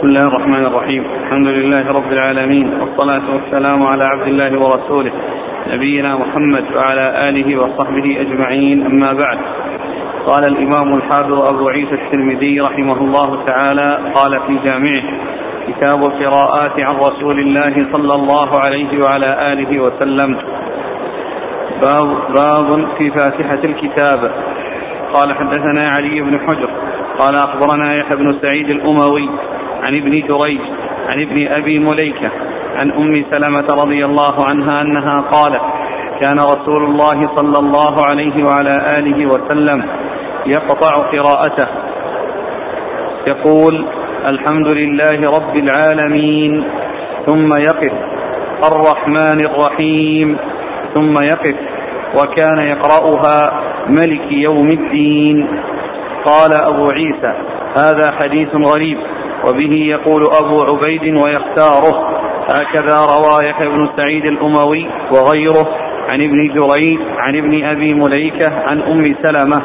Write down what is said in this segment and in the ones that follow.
بسم الله الرحمن الرحيم. الحمد لله رب العالمين والصلاة والسلام على عبد الله ورسوله نبينا محمد وعلى آله وصحبه أجمعين. أما بعد قال الإمام الحافظ أبو عيسى الترمذي رحمه الله تعالى قال في جامعه كتاب القراءات عن رسول الله صلى الله عليه وعلى آله وسلم. باب, باب في فاتحة الكتاب. قال حدثنا علي بن حجر قال أخبرنا يحيى بن سعيد الأموي عن ابن جريج عن ابن أبي مليكة عن أم سلمة رضي الله عنها أنها قالت كان رسول الله صلى الله عليه وعلى آله وسلم يقطع قراءته. يقول الحمد لله رب العالمين ثم يقف. الرحمن الرحيم ثم يقف. وكان يقرأها ملك يوم الدين. قال أبو عيسى هذا حديث غريب. وبه يقول أبو عبيد ويختاره هكذا روى يحيى بن سعيد الأموي وغيره عن ابن جريج عن ابن أبي مليكة عن أم سلمة.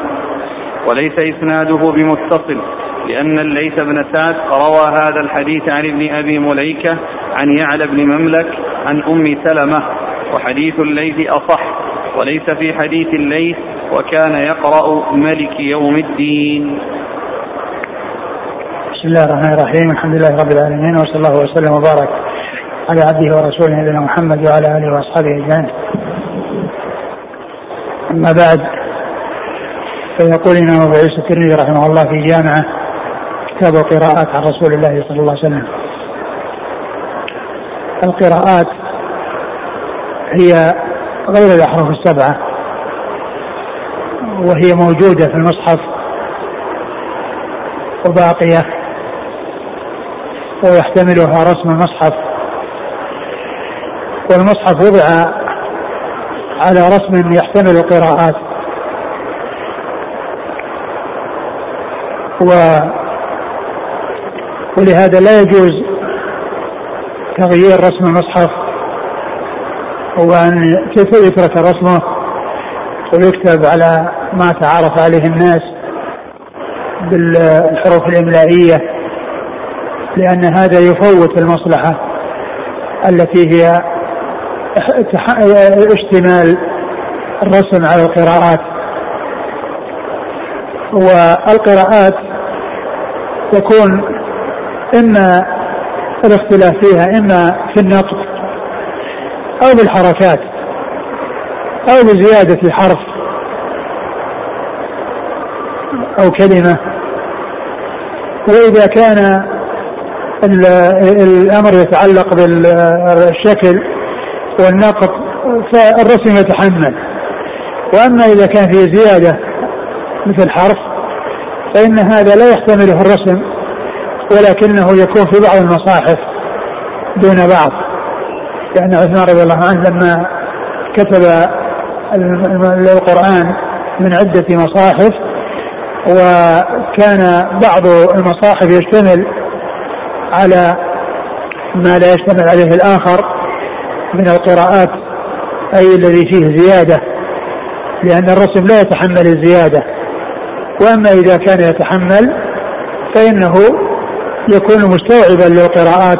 وليس إسناده بمتصل لأن الليث بن سعد روى هذا الحديث عن ابن أبي مليكة عن يعلى بن مملك عن أم سلمة. وحديث الليث أصح وليس في حديث الليث وكان يقرأ ملك يوم الدين. بسم الله الرحمن الرحيم. الحمد لله رب العالمين وصلى الله وسلم وبارك على عبده ورسوله نبينا محمد وعلى آله وأصحابه أجمعين. أما بعد فيقول الامام أبو عيسى الترمذي رحمه الله في جامعه كتاب القراءات عن رسول الله صلى الله عليه وسلم. القراءات هي غير الأحرف السبعة وهي موجودة في المصحف وباقية ويحتملها رسم المصحف. والمصحف وضع على رسم يحتمل القراءات و ولهذا لا يجوز تغيير رسم المصحف. وأن يترك رسمه؟ ويكتب على ما تعارف عليه الناس بالحروف الإملائية. لأن هذا يفوت المصلحة التي هي اشتمال الرسم على القراءات. والقراءات تكون إما الاختلاف فيها إما في النطق أو بالحركات أو بزيادة حرف أو كلمة. وإذا كان الأمر يتعلق بالشكل والنقط فالرسم يتحمل. وأما إذا كان فيه زيادة مثل حرف فإن هذا لا يحتمله الرسم ولكنه يكون في بعض المصاحف دون بعض. لأن عثمان رضي الله عنه لما كتب القرآن من عدة مصاحف وكان بعض المصاحف يشتمل على ما لا يشتمل عليه الآخر من القراءات أي الذي فيه زيادة لأن الرسم لا يتحمل الزيادة. وأما إذا كان يتحمل فإنه يكون مستوعبا للقراءات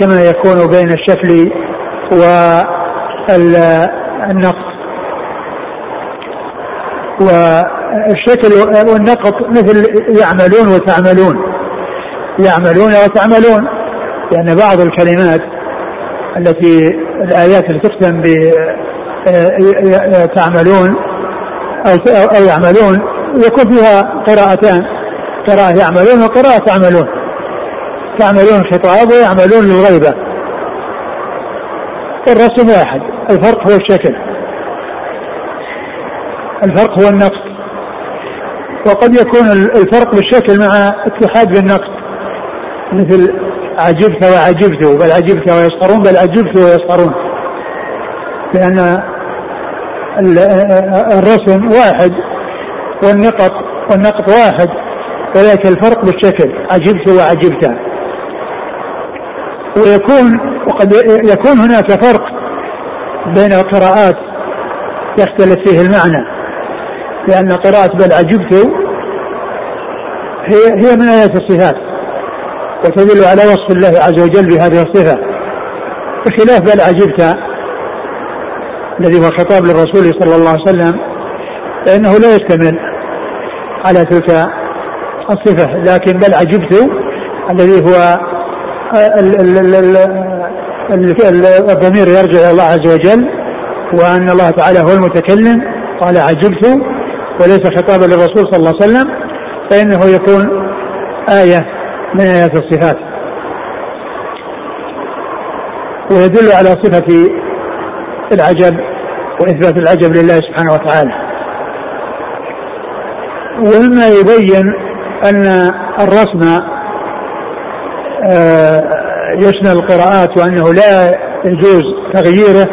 كما يكون بين الشكل والنقط والشكل والنقط مثل يعملون وتعملون. يعملون وتعملون. لأن بعض الكلمات التي الآيات التي تختم ب آه، تعملون أو أو يعملون يكون فيها قراءتان. قراءة يعملون وقراءة تعملون. تعملون خطاب ويعملون للغيبة. الرسم واحد الفرق هو الشكل. الفرق هو النقص. وقد يكون الفرق بالشكل مع اتحاد بالنقص. مثل عجبت وعجبت بل عجبت ويسخرون بل عجبت ويسخرون. لأن الرسم واحد والنقط والنقط واحد ولكن الفرق بالشكل. عجبت وعجبت. ويكون وقد يكون هناك فرق بين القراءات يختلف فيه المعنى. لأن قراءة بل عجبت هي هي من آيات الصفات. وتدل على وصف الله عز وجل بهذه الصفة. بخلاف بل عجبت الذي هو خطاب للرسول صلى الله عليه وسلم فإنه لا يشتمل على تلك الصفة لكن بل عجبت الذي هو الضمير يرجع إلى الله عز وجل وأن الله تعالى هو المتكلم. قال عجبت وليس خطابا للرسول صلى الله عليه وسلم فإنه يكون آية من آيات الصفات؟ ويدل على صفة العجب وإثبات العجب لله سبحانه وتعالى. ومما يبين أن الرسم آه، يشمل القراءات وأنه لا يجوز تغييره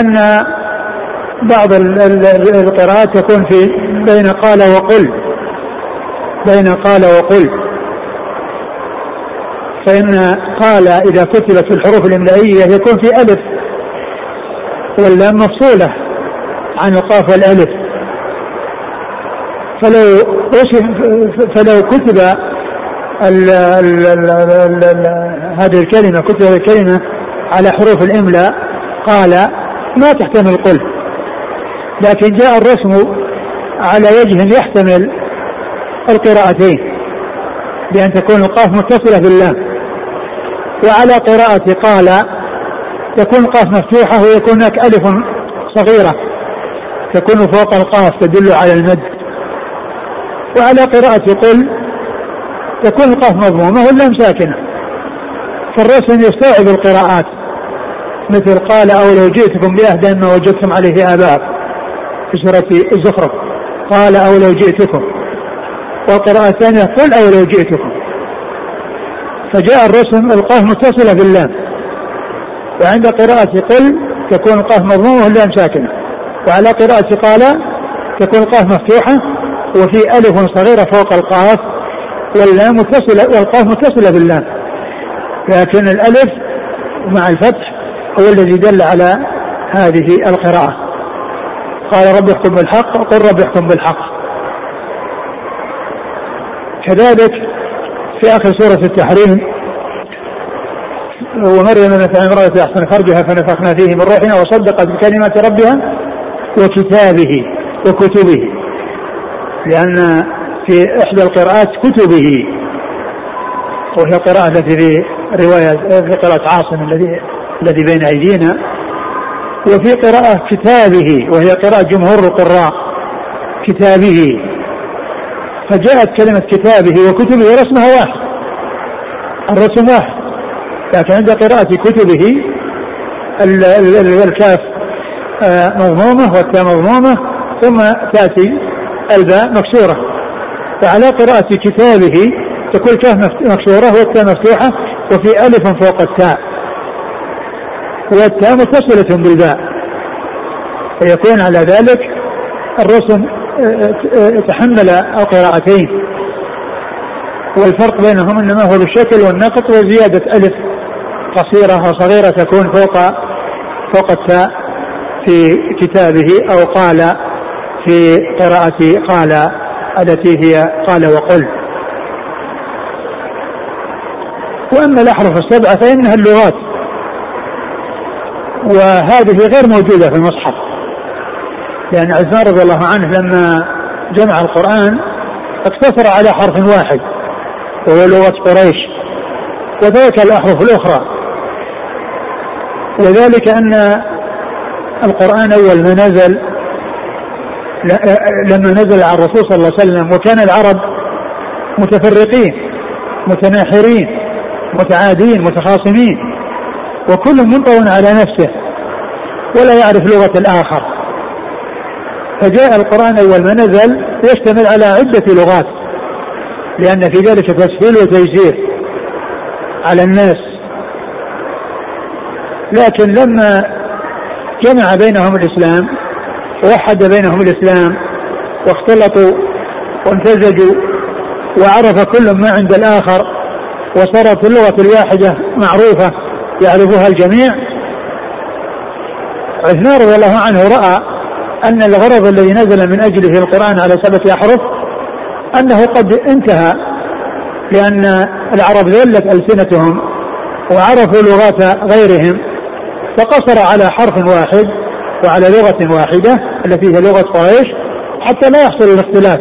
أن بعض القراءات تكون في بين قال وقل بين قال وقل. فإن قال إذا كتبت في الحروف الإملائية يكون في ألف. واللام مفصولة عن القاف والألف. فلو فلو كتب هذه الكلمة كتب الكلمة على حروف الإملاء قال ما تحتمل قل. لكن جاء الرسم على وجه يحتمل القراءتين بأن تكون القاف متصلة باللام. وعلى قراءة قال تكون القاف مفتوحة ويكون هناك ألف صغيرة. تكون فوق القاف تدل على المد. وعلى قراءة قل تكون القاف مضمومة واللام ساكنة فالرسم يستوعب القراءات. مثل قال أو لو جئتكم بأهدى ما وجدتم عليه آباءكم في سورة الزخرف. قال أو لو جئتكم. والقراءة الثانية قل أو لو جئتكم. فجاء الرسم القاف متصلة باللام وعند قراءة قل تكون القاف مضمومة واللام ساكنة وعلى قراءة قال تكون القاف مفتوحة وفي ألف صغيرة فوق القاف واللام متصلة والقاف متصلة باللام لكن الألف مع الفتح هو الذي دل على هذه القراءة. قال رب احكم بالحق قل رب احكم بالحق. كذلك في آخر سورة التحريم ومريم مثل امرأة أحسن فرجها فنفخنا فيه من روحنا وصدقت بكلمات ربها وكتابه وكتبه. لأن في إحدى القراءات كتبه وهي القراءة التي في رواية في قراءة عاصم الذي الذي بين أيدينا وفي قراءة كتابه وهي قراءة جمهور القراء كتابه. فجاءت كلمة كتابه وكتبه رسمها واحد. الرسم واحد. لكن عند قراءة كتبه الكاف آه، مضمومة والتاء مضمومة ثم تأتي الباء مكسورة. فعلى قراءة كتابه تكون الكاف مكسورة والتاء مفتوحة وفي ألف فوق التاء. والتاء متصلة بالباء. فيكون على ذلك الرسم تحمل القراءتين. والفرق بينهم إنما هو بالشكل والنقط وزيادة ألف قصيرة أو صغيرة تكون فوق فوق التاء في كتابه أو قال في قراءة قال التي هي قال وقل. وأما الأحرف السبعة فإنها اللغات. وهذه غير موجودة في المصحف. لأن عثمان رضي الله عنه لما جمع القرآن اقتصر على حرف واحد وهو لغة قريش. وذلك الأحرف الأخرى. وذلك أن القرآن أول ما نزل لما نزل على الرسول صلى الله عليه وسلم وكان العرب متفرقين متناحرين متعادين متخاصمين وكل منطوي على نفسه ولا يعرف لغة الآخر. فجاء القرآن أول ما نزل يشتمل على عدة لغات لأن في ذلك تسهيل وتيسير على الناس. لكن لما جمع بينهم الإسلام ووحد بينهم الإسلام واختلطوا وامتزجوا وعرف كل ما عند الآخر وصارت اللغة الواحدة معروفة يعرفها الجميع عثمان رضي الله عنه رأى أن الغرض الذي نزل من أجله القرآن على سبعة أحرف أنه قد انتهى لأن العرب ذلت ألسنتهم وعرفوا لغات غيرهم فقصر على حرف واحد وعلى لغة واحدة التي هي لغة قريش حتى لا يحصل الاختلاف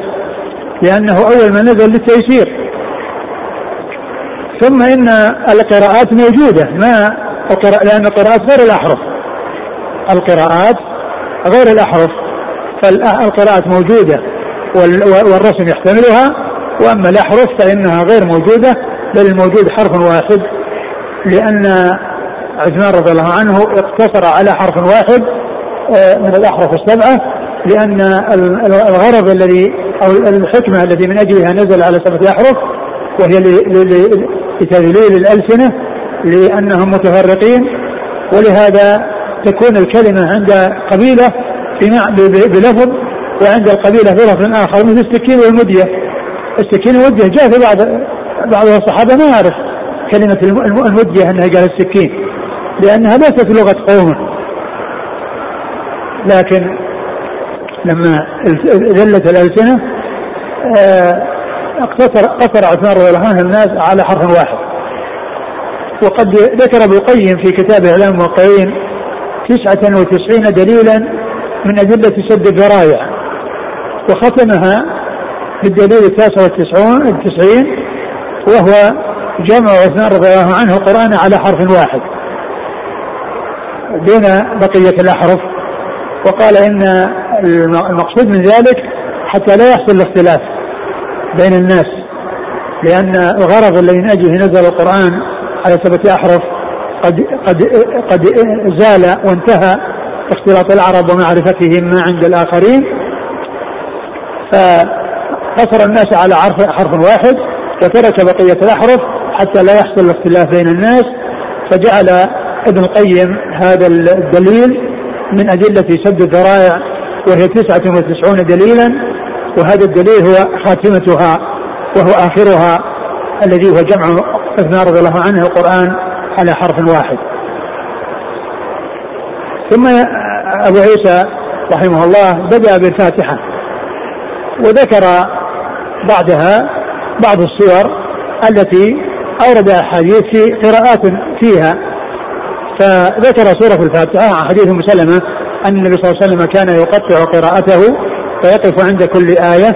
لأنه أول ما نزل للتيسير. ثم إن القراءات موجودة ما القراء لأن القراءات غير الأحرف. القراءات غير الأحرف فالقراءات موجودة والرسم يحتملها وأما الأحرف فإنها غير موجودة بل الموجود حرف واحد لأن عثمان رضي الله عنه اقتصر على حرف واحد آه، من الأحرف السبعة لأن الغرض الذي أو الحكمة التي من أجلها نزل على سبعة أحرف وهي لتذليل الألسنة لأنهم متفرقين ولهذا تكون الكلمة عند قبيلة بلفظ وعند القبيلة بلفظ آخر مثل السكين والمدية. السكين والمدية جاء في بعض بعض الصحابة ما يعرف كلمة المدية أنها قال السكين لأنها ليست لغة قومه لكن لما ذلت الألسنة آه، اقتصر قصر عثمان رضي الله عنه الناس على حرف واحد. وقد ذكر ابن القيم في كتاب اعلام الموقعين تسعة وتسعين دليلا من أدلة سد الذرائع وختمها بالدليل التاسع والتسعون التسعين وهو جمع عثمان رضي الله عنه القرآن على حرف واحد دون بقية الأحرف. وقال إن المقصود من ذلك حتى لا يحصل الاختلاف بين الناس لأن الغرض الذي من أجله نزل القرآن على سبعة أحرف قد قد قد زال وانتهى اختلاط العرب ومعرفتهم ما عند الآخرين. فقصر الناس على حرف حرف واحد وترك بقية الأحرف حتى لا يحصل الاختلاف بين الناس. فجعل ابن القيم هذا الدليل من أدلة سد الذرائع وهي تسعة وتسعون دليلا. وهذا الدليل هو خاتمتها وهو آخرها الذي هو جمع عثمان رضي الله عنه القرآن على حرف واحد. ثم أبو عيسى رحمه الله بدأ بالفاتحة وذكر بعدها بعض الصور التي أورد أحاديث في قراءات فيها. فذكر سورة الفاتحة عن حديث مسلمة أن النبي صلى الله عليه وسلم كان يقطع قراءته فيقف عند كل آية.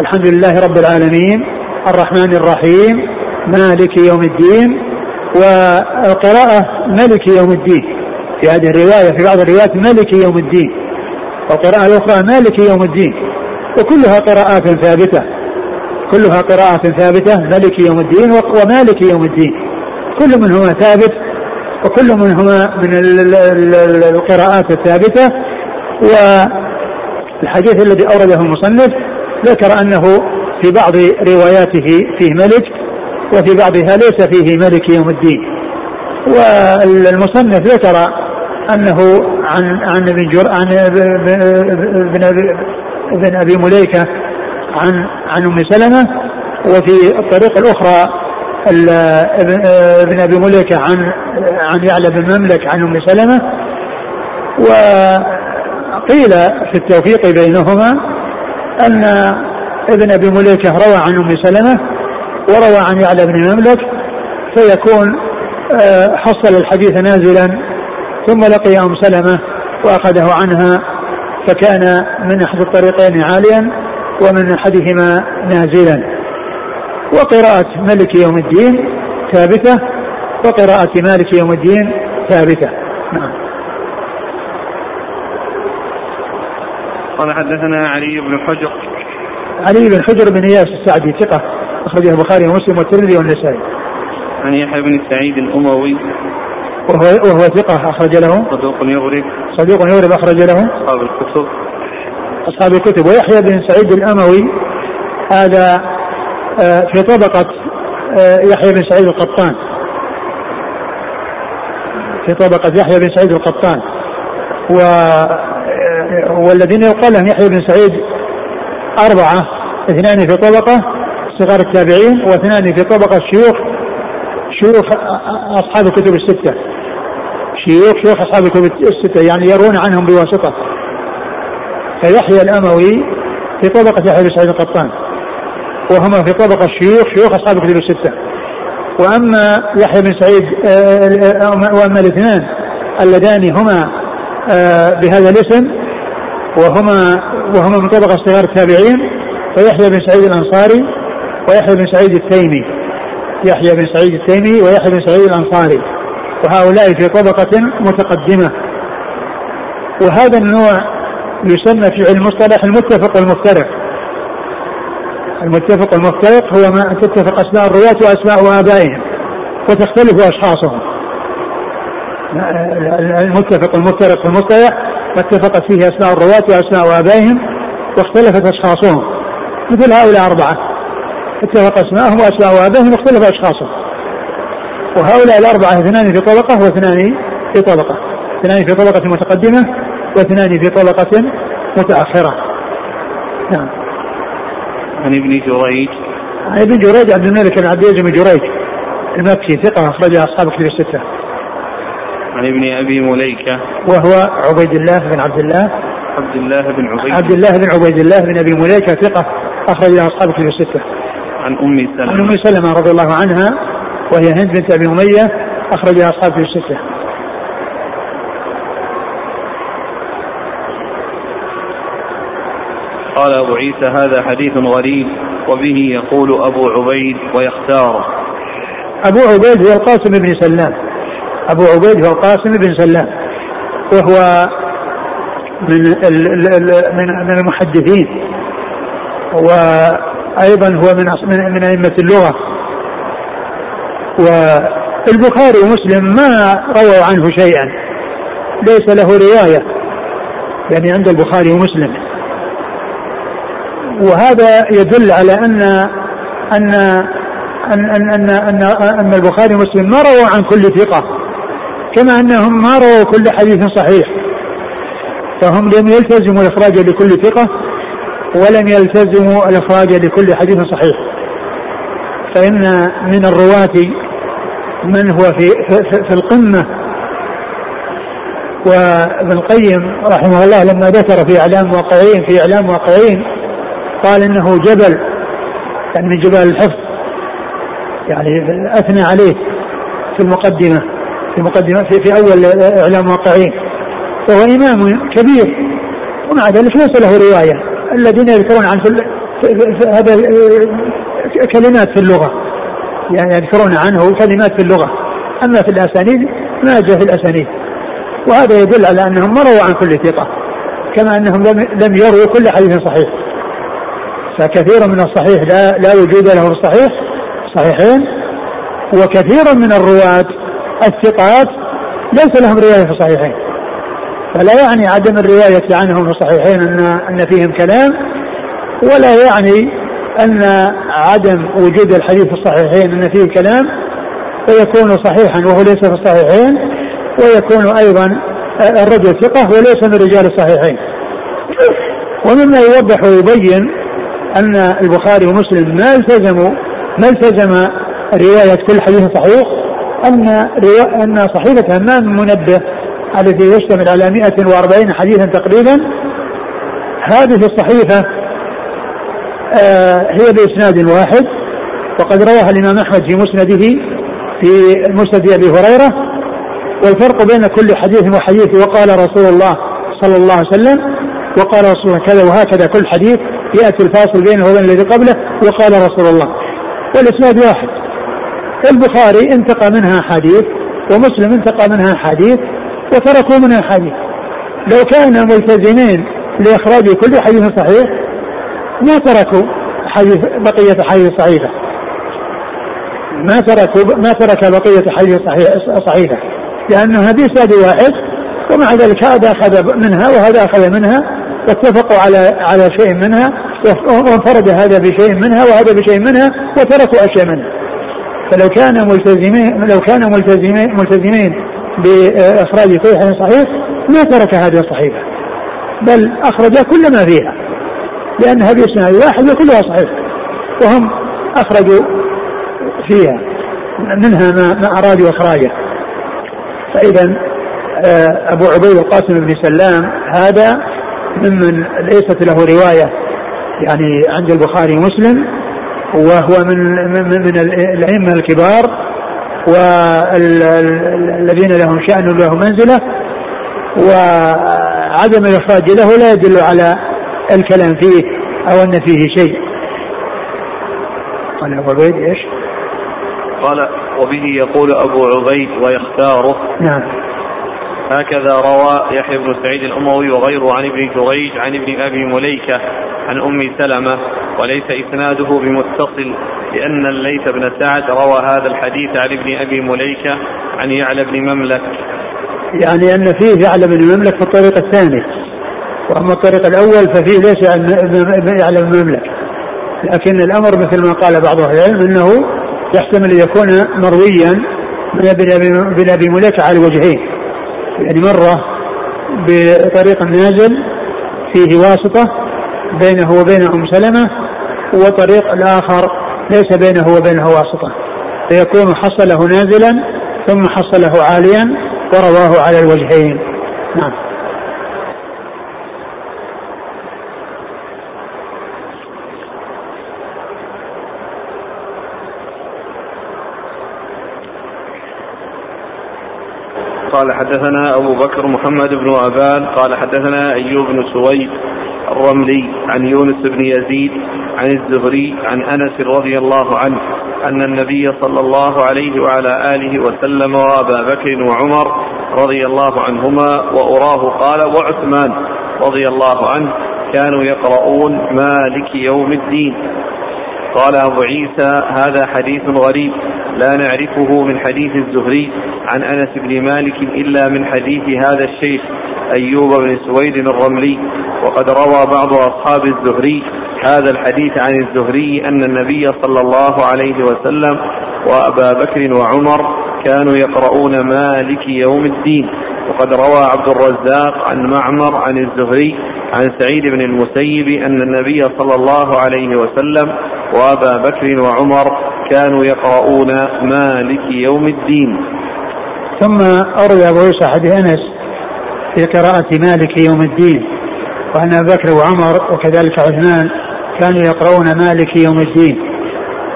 الحمد لله رب العالمين. الرحمن الرحيم. مالك يوم الدين. والقراءة ملك يوم الدين. في هذه الرواية في بعض الروايات ملك يوم الدين. والقراءة الأخرى مالك يوم الدين. وكلها قراءات ثابتة. كلها قراءات ثابتة ملك يوم الدين ومالك يوم الدين. كل منهما ثابت وكل منهما من القراءات الثابتة. والحديث الذي أورده المصنف ذكر أنه في بعض رواياته فيه ملك وفي بعضها ليس فيه ملك يوم الدين. والمصنف ذكر أنه عن عن ابن جر عن ابن أبي ابن أبي مليكة عن عن أم سلمة وفي الطريق الأخرى ابن أبي مليكة عن عن يعلى بن مملك عن أم سلمة. وقيل في التوفيق بينهما أن ابن أبي مليكة روى عن أم سلمة وروى عن يعلى بن مملك فيكون آه، حصل الحديث نازلا ثم لقي أم سلمة وأخذه عنها فكان من أحد الطريقين عاليا ومن أحدهما نازلا. وقراءة ملك يوم الدين ثابتة وقراءة مالك يوم الدين ثابتة. نعم. قال حدثنا علي بن حجر. علي بن حجر بن إياس السعدي ثقة. أخرجه البخاري ومسلم والترمذي والنسائي. عن يحيى بن سعيد الأموي. وهو وهو ثقة أخرج له. صدوق يغرب. صدوق يغرب أخرج له. أصحاب الكتب. أصحاب الكتب. ويحيى بن سعيد الأموي. هذا آه، في طبقة آه، يحيى بن سعيد القطان. في طبقة يحيى بن سعيد القطان. و آه، والذين يقال لهم يحيى بن سعيد أربعة اثنان في طبقة. صغار التابعين واثنان في طبقة شيوخ شيوخ أصحاب الكتب الستة. شيوخ شيوخ أصحاب الكتب الستة يعني يرون عنهم بواسطة. فيحيى الأموي في طبقة يحيى بن سعيد القطان وهما في طبقة الشيوخ شيوخ أصحاب الكتب الستة. وأما يحيى بن سعيد آه، آه، وأما الاثنان اللذان هما آه، بهذا الاسم وهما وهما من طبقة صغار التابعين فيحيى بن سعيد الأنصاري ويحيى بن سعيد التيمي. يحيى بن سعيد التيمي ويحيى بن سعيد الأنصاري. وهؤلاء في طبقة متقدمة. وهذا النوع يسمى في علم المصطلح المتفق والمفترق المتفق والمفترق هو ما تتفق أسماء الرواة وأسماء آبائهم وتختلف أشخاصهم. المتفق والمفترق في المصطلح اتفقت فيه أسماء الرواة وأسماء آبائهم واختلفت أشخاصهم. مثل هؤلاء أربعة. اتفق اسماءهم وأسماء ابائهم واختلف أشخاصهم. وهؤلاء الأربعة اثنان في طبقة واثنان في طبقة. اثنان في طبقة متقدمة واثنان في طبقة متأخرة. نعم. عن ابن جريج. عن ابن جريج عبد الملك بن عبد العزيز بن جريج المكي ثقة أخرج أصحاب كتب الستة. عن ابن أبي مليكة. وهو عبيد الله بن عبد الله. عبد الله بن عبيد. عبد الله بن عبيد الله بن أبي مليكة ثقة أخرج أصحاب كتب الستة. عن أم سلمة. عن أم سلمة رضي الله عنها وهي هند بنت أبي أمية أخرج أصحاب كتب الستة. قال أبو عيسى هذا حديث غريب وبه يقول أبو عبيد ويختاره أبو عبيد هو القاسم بن سلام. أبو عبيد هو القاسم بن سلام وهو من من من المحدثين. وأيضا هو من من, من أئمة اللغة. والبخاري ومسلم ما رووا عنه شيئا. ليس له رواية. يعني عند البخاري ومسلم. وهذا يدل على ان ان ان ان ان, أن, أن البخاري ومسلم ما رووا عن كل ثقة. كما أنهم ما رووا كل حديث صحيح. فهم لم يلتزموا الإخراج لكل ثقة. ولم يلتزموا الإخراج لكل حديث صحيح. فإن من الرواة من هو في في, في القمة. وابن القيم رحمه الله لما ذكر في إعلام واقعين في إعلام واقعين قال إنه جبل يعني من جبال الحفظ. يعني أثنى عليه في المقدمه في مقدمه في, في أول إعلام واقعين. فهو إمام كبير. ومع ذلك ليس له رواية. الذين يذكرون عن هذا كلمات في اللغة. يعني يذكرون عنه كلمات في اللغة. أما في الأسانيد ما جاء في الأسانيد. وهذا يدل على أنهم ما رووا عن كل ثقة. كما أنهم لم يروا كل حديث صحيح. فكثير من الصحيح لا لا وجود له في الصحيح صحيحين. وكثير من الرواة الثقات ليس لهم رواية في الصحيحين. فلا يعني عدم الرواية عنهم في الصحيحين أن أن فيهم كلام ولا يعني أن عدم وجود الحديث في الصحيحين أن فيه كلام فيكون صحيحا وهو ليس في الصحيحين ويكون أيضا الرجل ثقة وليس من رجال الصحيحين. ومما يوضح ويبين أن البخاري ومسلم ما التزموا ما التزم رواية كل حديث صحيح أن روا... أن صحيفة همام منبه التي يشتمل على 140 حديثا تقريبا هذه الصحيفة آه هي بإسناد واحد وقد رواها الإمام أحمد في مسنده في مسند أبي هريرة والفرق بين كل حديث وحديث وقال رسول الله صلى الله عليه وسلم وقال رسول الله كذا وهكذا كل حديث يأتي الفاصل بينه وبين الذي قبله وقال رسول الله. والإسناد واحد البخاري انتقى منها حديث ومسلم انتقى منها حديث وتركوا منها حديث لو كانوا ملتزمين لإخراج كل حديث صحيح ما تركوا حديث بقية حديث صحيحة. ما تركوا ما ترك بقية حديث صحيحة. لأنه هذه اسناد واحد ومع ذلك هذا أخذ منها وهذا أخذ منها واتفقوا على على شيء منها وانفرد هذا بشيء منها وهذا بشيء منها وتركوا أشياء منها. فلو كان ملتزمين لو كانوا ملتزمين ملتزمين بإخراج كل حديث صحيح ما ترك هذه الصحيفة بل أخرج كل ما فيها لانها باسناد واحد وكلها صحيح وهم أخرجوا فيها منها ما, ما ارادوا إخراجه. فإذا آه، أبو عبيد القاسم بن سلام هذا ممن ليست له رواية يعني عند البخاري ومسلم وهو من من, من الأئمة الكبار والذين لهم شأن ولهم منزلة وعدم الإخراج له لا يدل على الكلام فيه أو أن فيه شيء. قال أبو عبيد إيش؟ قال وبه يقول أبو عبيد ويختاره. نعم. هكذا روى يحيى بن سعيد الأموي وغيره عن ابن جريج عن ابن أبي مليكة عن أم سلمة وليس إسناده بمتصل لأن الليث بن سعد روى هذا الحديث عن ابن أبي مليكة عن يعلى بن مملك. يعني أن فيه يعلى بن مملك في الطريق الثاني. وأما الطريق الأول ففيه ليس يعلى بن مملك. لكن الأمر مثل ما قال بعض أهل العلم أنه يحتمل أن يكون مرويا من ابن أبي مليكة على الوجهين يعني مرة بطريق نازل فيه واسطة بينه وبين أم سلمة وطريق الآخر ليس بينه وبينها واسطة. فيكون حصله نازلا ثم حصله عاليا ورواه على الوجهين. نعم. قال حدثنا أبو بكر محمد بن أبان قال حدثنا أيوب بن سويد الرملي عن يونس بن يزيد عن الزهري عن أنس رضي الله عنه أن النبي صلى الله عليه وعلى آله وسلم وأبا بكر وعمر رضي الله عنهما وأراه قال وعثمان رضي الله عنه كانوا يقرؤون مالك يوم الدين. قال أبو عيسى هذا حديث غريب. لا نعرفه من حديث الزهري عن أنس بن مالك إلا من حديث هذا الشيخ أيوب بن سويد الرملي. وقد روى بعض أصحاب الزهري هذا الحديث عن الزهري أن النبي صلى الله عليه وسلم وأبا بكر وعمر كانوا يقرؤون مالك يوم الدين. وقد روى عبد الرزاق عن معمر عن الزهري عن سعيد بن المسيب أن النبي صلى الله عليه وسلم وأبا بكر وعمر كانوا يقرؤون مالك يوم الدين. ثم أروي أبو عيسى حديث أنس في قراءة مالك يوم الدين وأن أبا بكر وعمر وكذلك عثمان كانوا يقرؤون مالك يوم الدين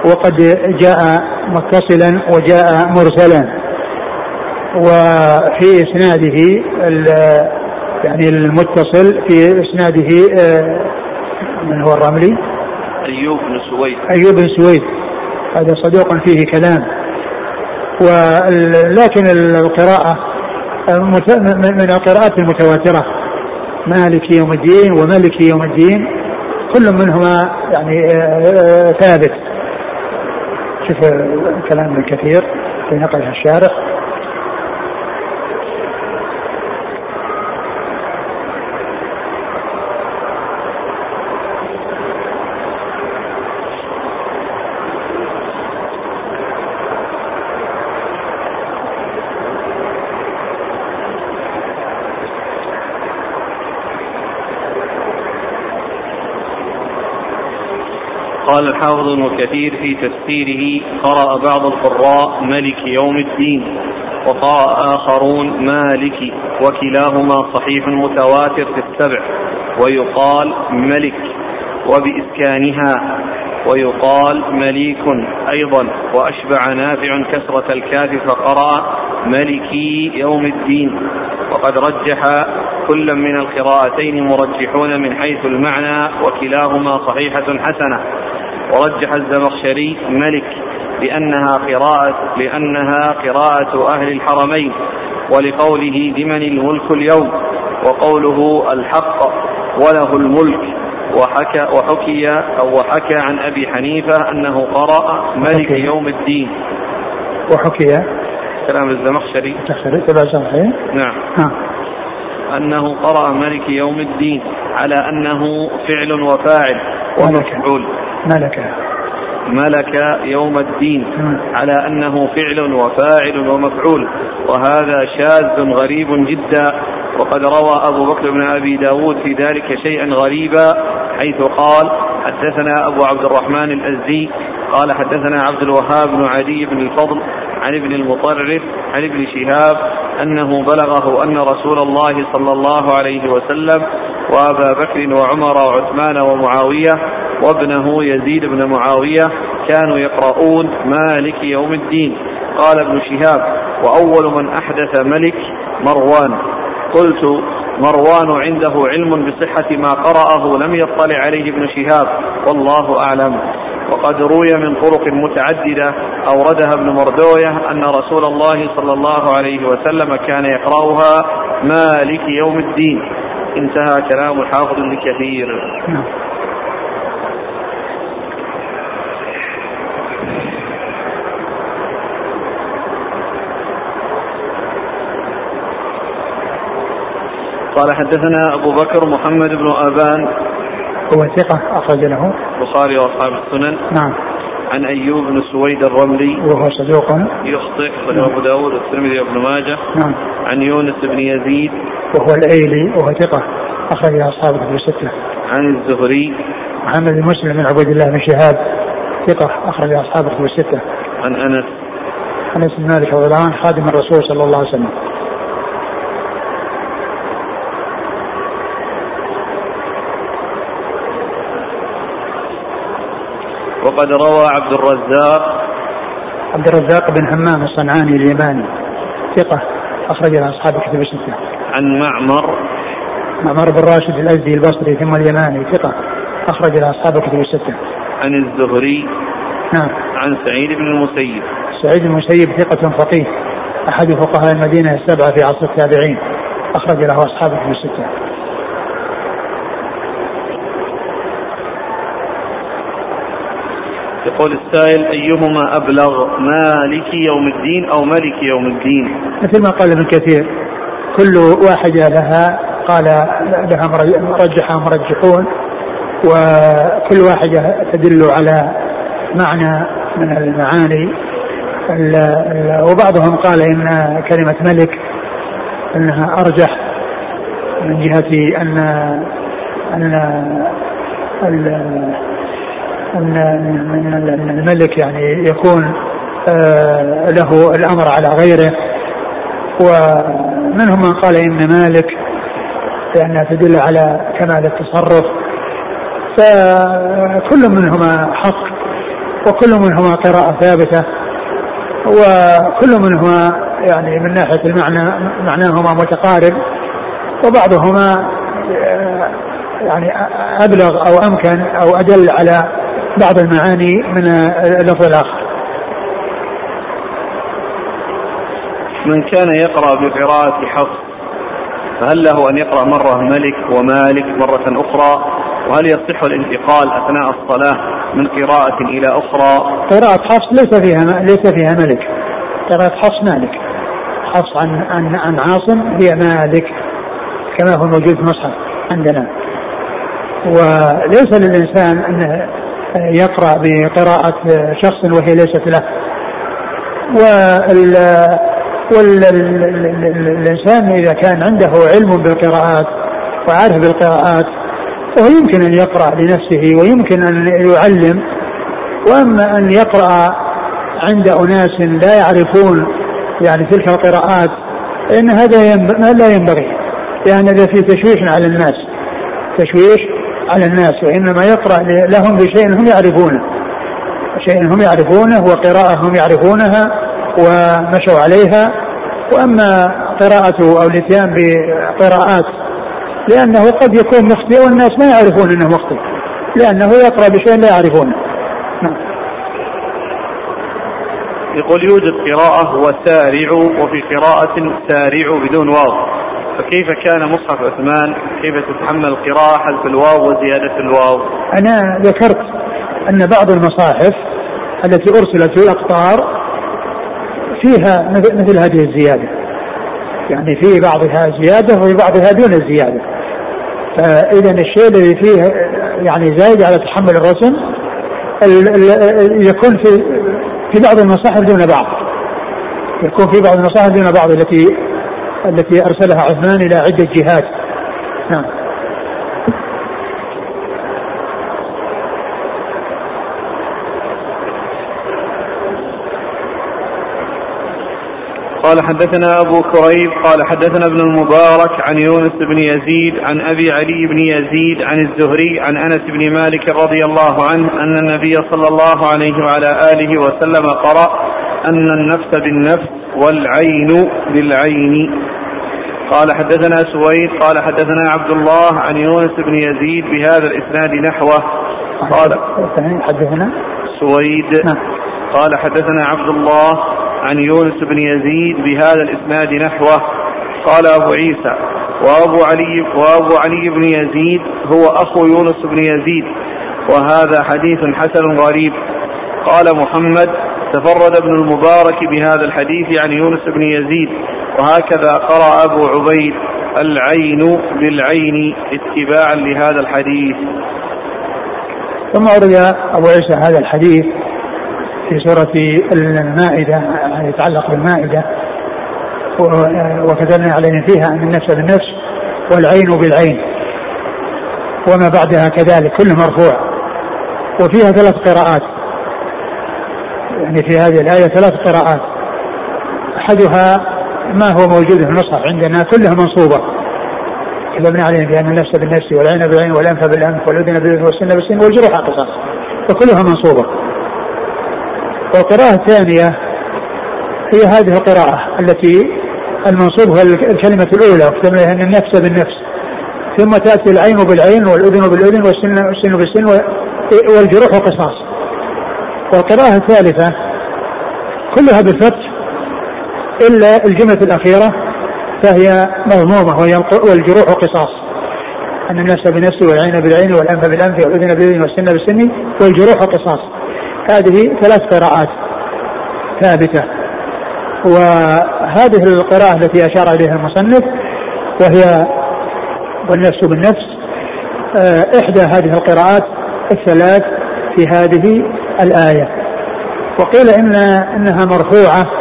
وقد جاء متصلا وجاء مرسلا. وفي إسناده يعني المتصل في إسناده آه، من هو الرملي؟ أيوب بن سويد. أيوب بن سويد. هذا صدوق فيه كلام. ولكن القراءة من القراءات المتواترة. مالك يوم الدين وملك يوم الدين كل منهما يعني آه، ثابت. شوف كلام ابن كثير في نقلها الشارح. قال الحافظ ابن كثير في تفسيره قرأ بعض القراء ملك يوم الدين وقرأ آخرون مالك وكلاهما صحيح متواتر في السبع ويقال ملك وبإسكانها ويقال مليك أيضا وأشبع نافع كسرة الكاف فقرأ ملكي يوم الدين وقد رجح كل من القراءتين مرجحون من حيث المعنى وكلاهما صحيحة حسنة. ورجح الزمخشري ملك لأنها قراءة لأنها قراءة أهل الحرمين ولقوله لمن الملك اليوم؟ وقوله الحق وله الملك. وحكى وحكي أو وحكى عن أبي حنيفة أنه قرأ ملك يوم الدين. وحكي. كلام الزمخشري. الزمخشري تبع نعم. ها. أنه قرأ ملك يوم الدين على أنه فعل وفاعل ومفعول. ملك ملك يوم الدين على أنه فعل وفاعل ومفعول وهذا شاذ غريب جدا. وقد روى أبو بكر بن أبي داود في ذلك شيئا غريبا حيث قال حدثنا أبو عبد الرحمن الأزدي قال حدثنا عبد الوهاب بن عدي بن الفضل عن ابن المطرف عن ابن شهاب أنه بلغه أن رسول الله صلى الله عليه وسلم وأبا بكر وعمر وعثمان ومعاوية وابنه يزيد بن معاوية كانوا يقرؤون مالك يوم الدين. قال ابن شهاب وأول من أحدث ملك مروان. قلت مروان عنده علم بصحة ما قرأه لم يطلع عليه ابن شهاب والله أعلم. وقد روي من طرق متعددة أوردها ابن مردوية أن رسول الله صلى الله عليه وسلم كان يقرأها مالك يوم الدين. انتهى كلام الحافظ ابن كثير. نعم. قال حدثنا أبو بكر محمد بن أبان. هو ثقة أخرج له. البخاري وأصحاب السنن. نعم. عن أيوب بن سويد الرملي. وهو صدوق يخطئ وله أبو داود والترمذي وابن ماجه. نعم. عن يونس بن يزيد. وهو الأيلي وهو ثقة. أخرج أصحاب الكتب الستة. عن الزهري. محمد بن مسلم بن عبد الله بن شهاب. ثقة. أخرج أصحاب الكتب الستة. عن أنس. أنس بن مالك رضي الله عنه خادم الرسول صلى الله عليه وسلم. وقد روى عبد الرزاق. عبد الرزاق بن همام الصنعاني اليماني. ثقة. أخرج له أصحاب الكتب الستة. عن معمر. معمر بن راشد الأزدي البصري ثم اليماني. ثقة. أخرج له أصحاب الكتب الستة. عن الزهري. نعم. عن سعيد بن المسيب. سعيد بن المسيب ثقة فقيه. أحد فقهاء المدينة السبعة في عصر التابعين. أخرج له أصحاب الكتب الستة. يقول السائل أيهما أبلغ مالك يوم الدين أو ملك يوم الدين؟ مثل ما قال ابن كثير كل واحدة لها قال لها مرجحة مرجحون وكل واحدة تدل على معنى من المعاني. وبعضهم قال إن كلمة ملك أنها أرجح من جهة أن أن أن الملك يعني يكون آه، له الأمر على غيره. ومنهم من قال إن مالك لأنها تدل على كمال التصرف. فكل منهما حق وكل منهما قراءة ثابتة وكل منهما يعني من ناحية المعنى معناهما متقارب. وبعضهما آه، يعني أبلغ أو أمكن أو أدل على بعض المعاني من اللفظ الآخر. من كان يقرأ بقراءة حفص فهل له أن يقرأ مرة ملك ومالك مرة أخرى؟ وهل يصح الانتقال أثناء الصلاة من قراءة إلى أخرى؟ قراءة حفص ليس فيها ليس فيها ملك. قراءة حفص مالك. حفص عن عن عن عاصم هي مالك كما هو موجود في المصحف عندنا. وليس للإنسان أنه يقرأ بقراءة شخص وهي ليست له. وال والإنسان إذا كان عنده علم بالقراءات وعارف بالقراءات فهو يمكن أن يقرأ لنفسه ويمكن أن يعلم. وأما أن يقرأ عند أناس لا يعرفون يعني تلك القراءات فإن هذا لا ينبغي لأن هذا فيه تشويش على الناس. تشويش على الناس وإنما يقرأ لهم بشيء هم يعرفونه. شيء هم يعرفونه وقراءة هم يعرفونها ومشوا عليها. وأما قراءته أو الإتيان بقراءات لأنه قد يكون مخطئ والناس ما يعرفون أنه مخطئ لأنه يقرأ بشيء لا يعرفونه. نعم. يقول يوجد قراءة وسارع وفي قراءة سارع بدون واو. فكيف كان مصحف عثمان؟ كيف تتحمل القراءة حذف الواو وزيادة الواو؟ أنا ذكرت أن بعض المصاحف التي أرسلت في الأقطار فيها مثل هذه الزيادة. يعني في بعضها زيادة وفي بعضها دون الزيادة. فإذا الشيء الذي فيه يعني زايد على تحمل الرسم يكون في في بعض المصاحف دون بعض. يكون في بعض المصاحف دون بعض التي التي أرسلها عثمان إلى عدة جهات. نعم. قال حدثنا أبو كريب قال حدثنا ابن المبارك عن يونس بن يزيد عن أبي علي بن يزيد عن الزهري عن أنس بن مالك رضي الله عنه أن النبي صلى الله عليه وعلى آله وسلم قرأ أن النفس بالنفس والعين بالعين. قال حدثنا سويد قال حدثنا عبد الله عن يونس بن يزيد بهذا الإسناد نحوه. قال حدثنا سويد نعم. قال حدثنا عبد الله عن يونس بن يزيد بهذا الإسناد نحوه. قال أبو عيسى وأبو علي وأبو علي بن يزيد هو أخو يونس بن يزيد وهذا حديث حسن غريب. قال محمد تفرد ابن المبارك بهذا الحديث عن يونس بن يزيد. وهكذا قرأ أبو عبيد العين بالعين اتباعا لهذا الحديث. ثم أورد أبو عيسى هذا الحديث في سورة المائدة يعني يتعلق بالمائدة. وكتبنا عليهم فيها أن النفس بالنفس والعين بالعين. وما بعدها كذلك كله مرفوع. وفيها ثلاث قراءات. يعني في هذه الآية ثلاث قراءات. أحدها ما هو موجود في المصحف عندنا كلها منصوبة. كتبنا عليهم بأن النفس بالنفس والعين بالعين والأنف بالأنف والأذن بالأذن والسن بالسن والجروح قصاص. وكلها منصوبة. والقراءة الثانية هي هذه القراءة التي المنصوب هو الكلمة الأولى وكتبنا أن النفس بالنفس. ثم تأتي العين بالعين والأذن بالأذن والسن والسن بالسن والجروح قصاص. والقراءة الثالثة كلها بالفتح إلا الجملة الأخيرة فهي مضمومة والجروح قصاص. أن النفس بالنفس والعين بالعين والأنف بالأنف والأذن بالأذن والسن بالسن والجروح قصاص. هذه ثلاث قراءات ثابتة. وهذه القراءة التي أشار إليها المصنف وهي والنفس بالنفس آه، إحدى هذه القراءات الثلاث في هذه الآية. وقيل إن إنها مرفوعة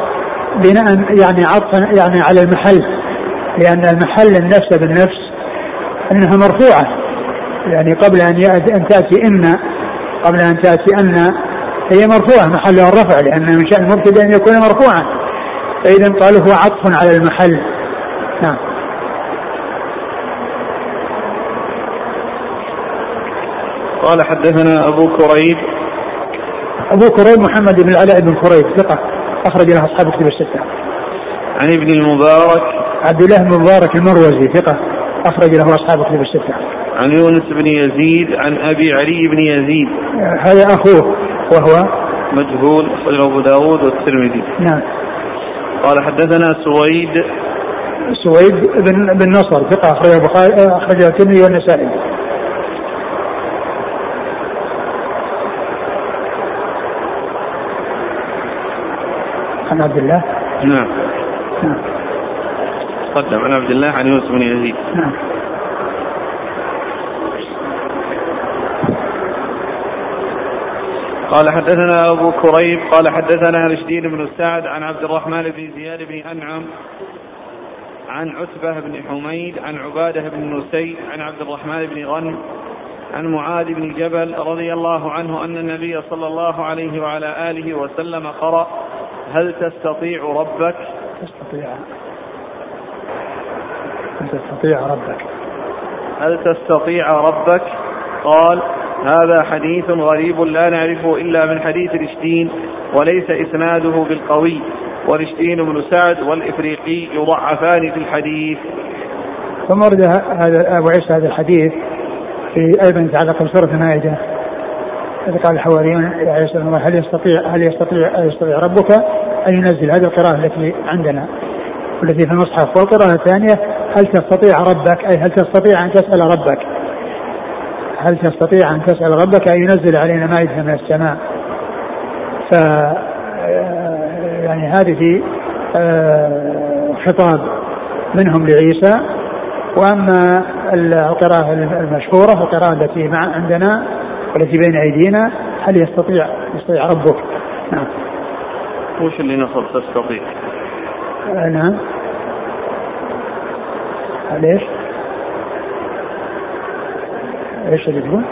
بناء يعني عطفا يعني على المحل لأن المحل النفس بالنفس أنها مرفوعة. يعني قبل أن أن تأتي إن قبل أن تأتي أن هي مرفوعة محلها الرفع لأن من شأن المبتدأ أن يكون مرفوعا. فإذا قالوا هو عطف على المحل. نعم. قال حدثنا أبو كريب. أبو كريب محمد بن العلاء بن كريب ثقة. أخرج له أصحاب كتب الستة. عن ابن المبارك. عبد الله بن مبارك المروزي ثقة. أخرج له أصحاب كتب الستة. عن يونس بن يزيد عن أبي علي بن يزيد. هذا أخوه وهو مجهول أخرجه أبو داود والترمذي. نعم. قال حدثنا سويد. سويد بن بن نصر ثقة أخرجه البخاري أخرجه الترمذي والنسائي. عن عبد الله؟ نعم. نعم. قدم عن عبد الله عن يوسف بن يزيد. نعم. قال حدثنا أبو كريب قال حدثنا رشدين بن سعد عن عبد الرحمن بن زياد بن أنعم عن عتبة بن حميد عن عبادة بن نسي عن عبد الرحمن بن غنم عن معاذ بن جبل رضي الله عنه أن النبي صلى الله عليه وعلى آله وسلم قرأ هل تستطيع ربك؟ تستطيع. هل تستطيع ربك؟ هل تستطيع ربك؟ قال هذا حديث غريب لا نعرفه إلا من حديث رشدين وليس إسناده بالقوي. ورشدين بن سعد والإفريقي يضعفان في الحديث. ثم ورد هذا أبو عيسى هذا الحديث في أيضا يتعلق بسورة المائدة. إذ قال الحواريون عيسى هل يستطيع هل يستطيع هل يستطيع ربك أن ينزل هذه القراءة التي عندنا؟ والتي في المصحف. والقراءة الثانية هل تستطيع ربك أي هل تستطيع أن تسأل ربك؟ هل تستطيع أن تسأل ربك أن ينزل علينا مائدة من السماء؟ ف يعني هذه آه، خطاب منهم لعيسى. وأما القراءة المشهورة القراءة التي مع عندنا والتي بين أيدينا هل يستطيع يستطيع ربك؟ نعم. وش اللي نصب تستطيع؟ آه، نعم. ليش؟ إيش اللي تقول؟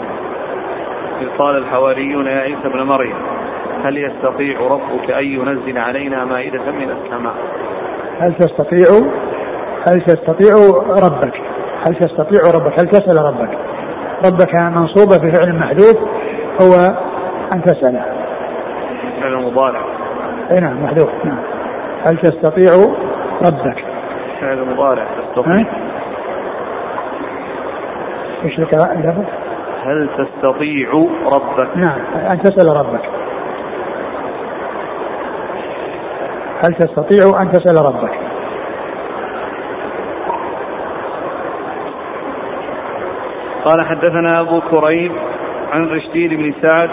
قال الحواريون يا عيسى ابن مريم هل يستطيع ربك أن ينزل علينا مائدة من السماء؟ هل تستطيع هل تستطيع ربك هل تستطيع ربك هل تسأل ربك ربك منصوبة بفعل محذوف هو أن تسأله فعل مضارع. أي نعم محذوف. نعم. هل تستطيع ربك؟ فعل مضارع تستطيع. إيش اللفظ؟ هل تستطيع ربك؟ نعم أن تسأل ربك. هل تستطيع أن تسأل ربك؟ قال حدثنا أبو كريب عن رشدين بن سعد.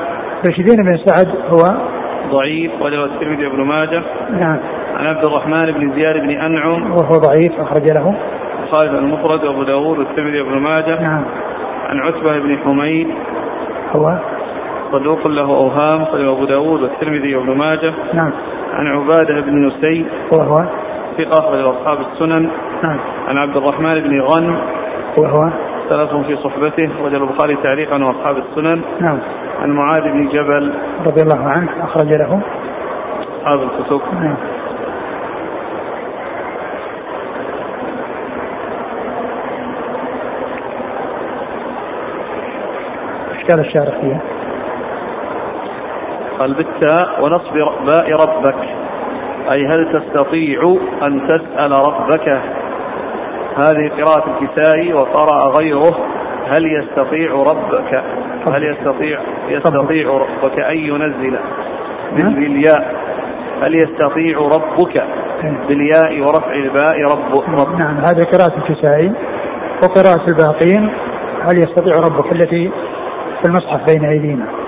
رشدين بن سعد هو ضعيف وله الترمذي بن ماجه. نعم. عن عبد الرحمن بن زياد بن أنعم. وهو ضعيف أخرج له. خالد المفرد وأبو داود والترمذي بن ماجه. نعم. عن عتبة بن حميد. هو صدوق له أوهام خرج أبو داود والترمذي وابن ماجه. نعم. عن عبادة بن نسي. وهو ثقة أخرج أصحاب السنن. نعم. عن عبد الرحمن بن غن وهو ثلاث في صحبته رجل البخاري تعليقا وأصحاب السنن. نعم. عن معاذ بن جبل. رضي الله عنه أخرج له. أصحاب الكتب. نعم. اشكال الشارح فيها؟ قال بالتاء ونصب باء ربك. أي هل تستطيع أن تسأل ربك؟ هذه قراءة الكسائي وقرأ غيره. هل يستطيع ربك؟ هل يستطيع يستطيع ربك أن ينزل بالياء؟ هل يستطيع ربك بالياء ورفع الباء رب, رب؟ نعم هذه قراءة الكسائي وقراءة الباقين. هل يستطيع ربك التي في المصحف بين أيدينا؟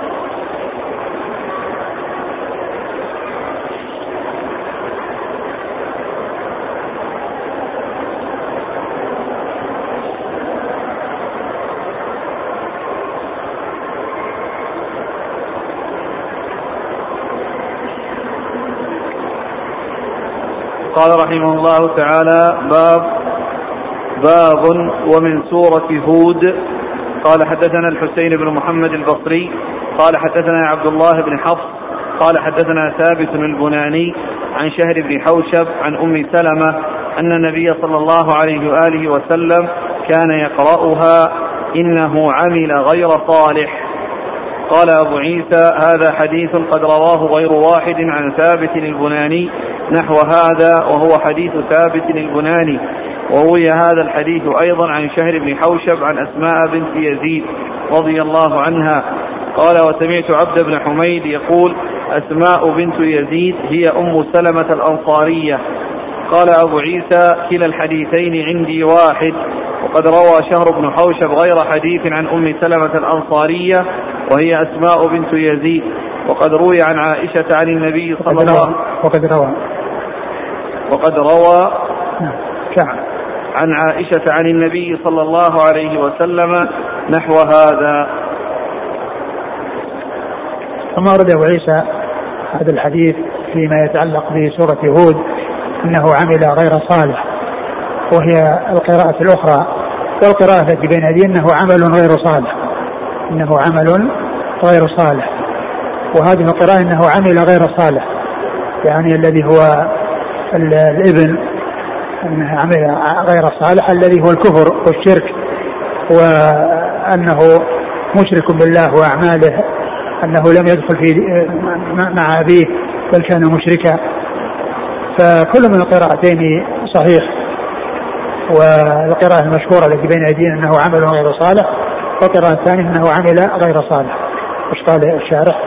قال رحمه الله تعالى باب باب ومن سورة هود. قال حدثنا الحسين بن محمد البصري قال حدثنا عبد الله بن حفص قال حدثنا ثابت البناني عن شهر بن حوشب عن أم سلمة أن النبي صلى الله عليه وآله وسلم كان يقرأها إنه عمل غير صالح. قال أبو عيسى هذا حديث قد رواه غير واحد عن ثابت البناني نحو هذا وهو حديث ثابت البناني وروي هذا الحديث أيضا عن شهر بن حوشب عن أسماء بنت يزيد رضي الله عنها. قال وسمعت عبد بن حميد يقول أسماء بنت يزيد هي أم سلمة الأنصارية. قال أبو عيسى كلا الحديثين عندي واحد. وقد روى شهر بن حوشب غير حديث عن أم سلمة الأنصارية وهي أسماء بنت يزيد. وقد روي عن عائشة عن النبي صلى الله عليه وسلم. وقد روى. وقد روى نعم عن عائشة عن النبي صلى الله عليه وسلم نحو هذا. ثم أورد أبو عيسى هذا الحديث فيما يتعلق بسورة هود أنه عمل غير صالح وهي القراءة الأخرى. والقراءة التي بين أيدينا أنه عمل غير صالح إنه عمل غير صالح. وهذه القراءة إنه عمل غير صالح يعني الذي هو الابن انه عمل غير صالح الذي هو الكفر والشرك وأنه مشرك بالله وأعماله أنه لم يدخل في مع أبيه بل كان مشركا. فكل من القراءتين صحيح والقراءة المشهورة التي بين أيدينا أنه عمل غير صالح والقراءة الثانية أنه عمل غير صالح. وش قال الشارح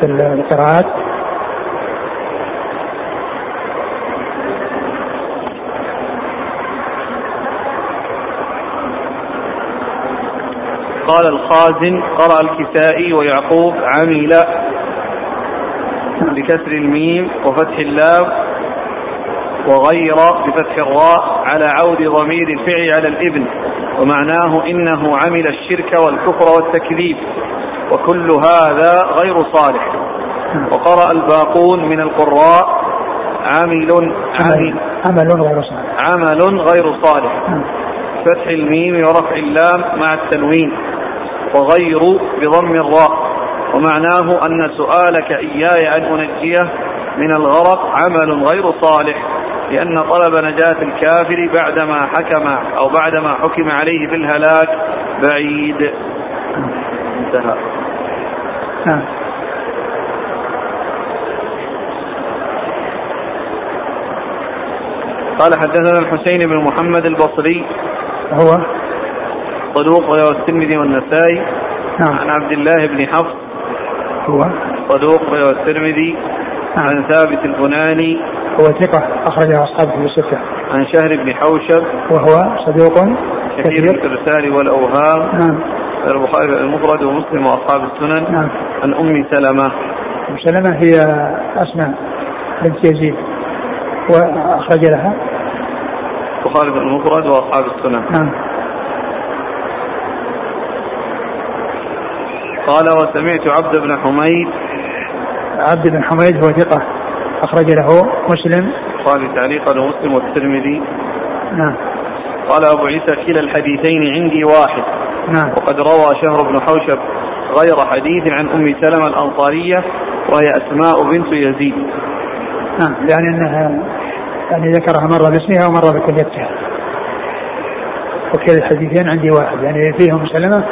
في القراءات؟ قال الخازن قرأ الكسائي ويعقوب عمل بكسر الميم وفتح اللام وغير بفتح الراء على عود ضمير الفعل على الإبن ومعناه إنه عمل الشرك والكفر والتكذيب وكل هذا غير صالح. وقرأ الباقون من القراء عامل عمل عمل غير صالح. عمل غير صالح. فتح الميم ورفع اللام مع التنوين. وغير بضم الراء. ومعناه أن سؤالك إياي أن أنجيه من الغرق عمل غير صالح لأن طلب نجاة الكافر بعدما حكم أو بعدما حكم عليه بالهلاك بعيد. انتهى. نعم. قال حدثنا الحسين بن محمد البصري. هو؟ صدوق رواه الترمذي والنسائي. نعم. عن عبد الله بن حفص. هو. صدوق رواه الترمذي. نعم. عن ثابت البناني. هو ثقة أخرجه أصحابه في الستة. عن شهر بن حوشب. وهو صدوق كثير. الارسال والأوهام. نعم. البخاري المفرد ومسلم وأصحاب السنن. نعم. عن أم سلمة. أم سلمة هي أسماء بنت يزيد. وأخرج لها. البخاري المفرد وأصحاب السنن. نعم. قال وسمعت عبد بن حميد. عبد بن حميد هو ثقة أخرج له مسلم. البخاري تعليقا ومسلم والترمذي. نعم. قال أبو عيسى كلا الحديثين عندي واحد. نعم. وقد روى شهر بن حوشب غير حديث عن أم سلمة الأنصارية وهي أسماء بنت يزيد. نعم. يعني أنها يعني ذكرها مرة باسمها ومرة بكنيتها وكلا الحديثين عندي واحد يعني فيهم سلمة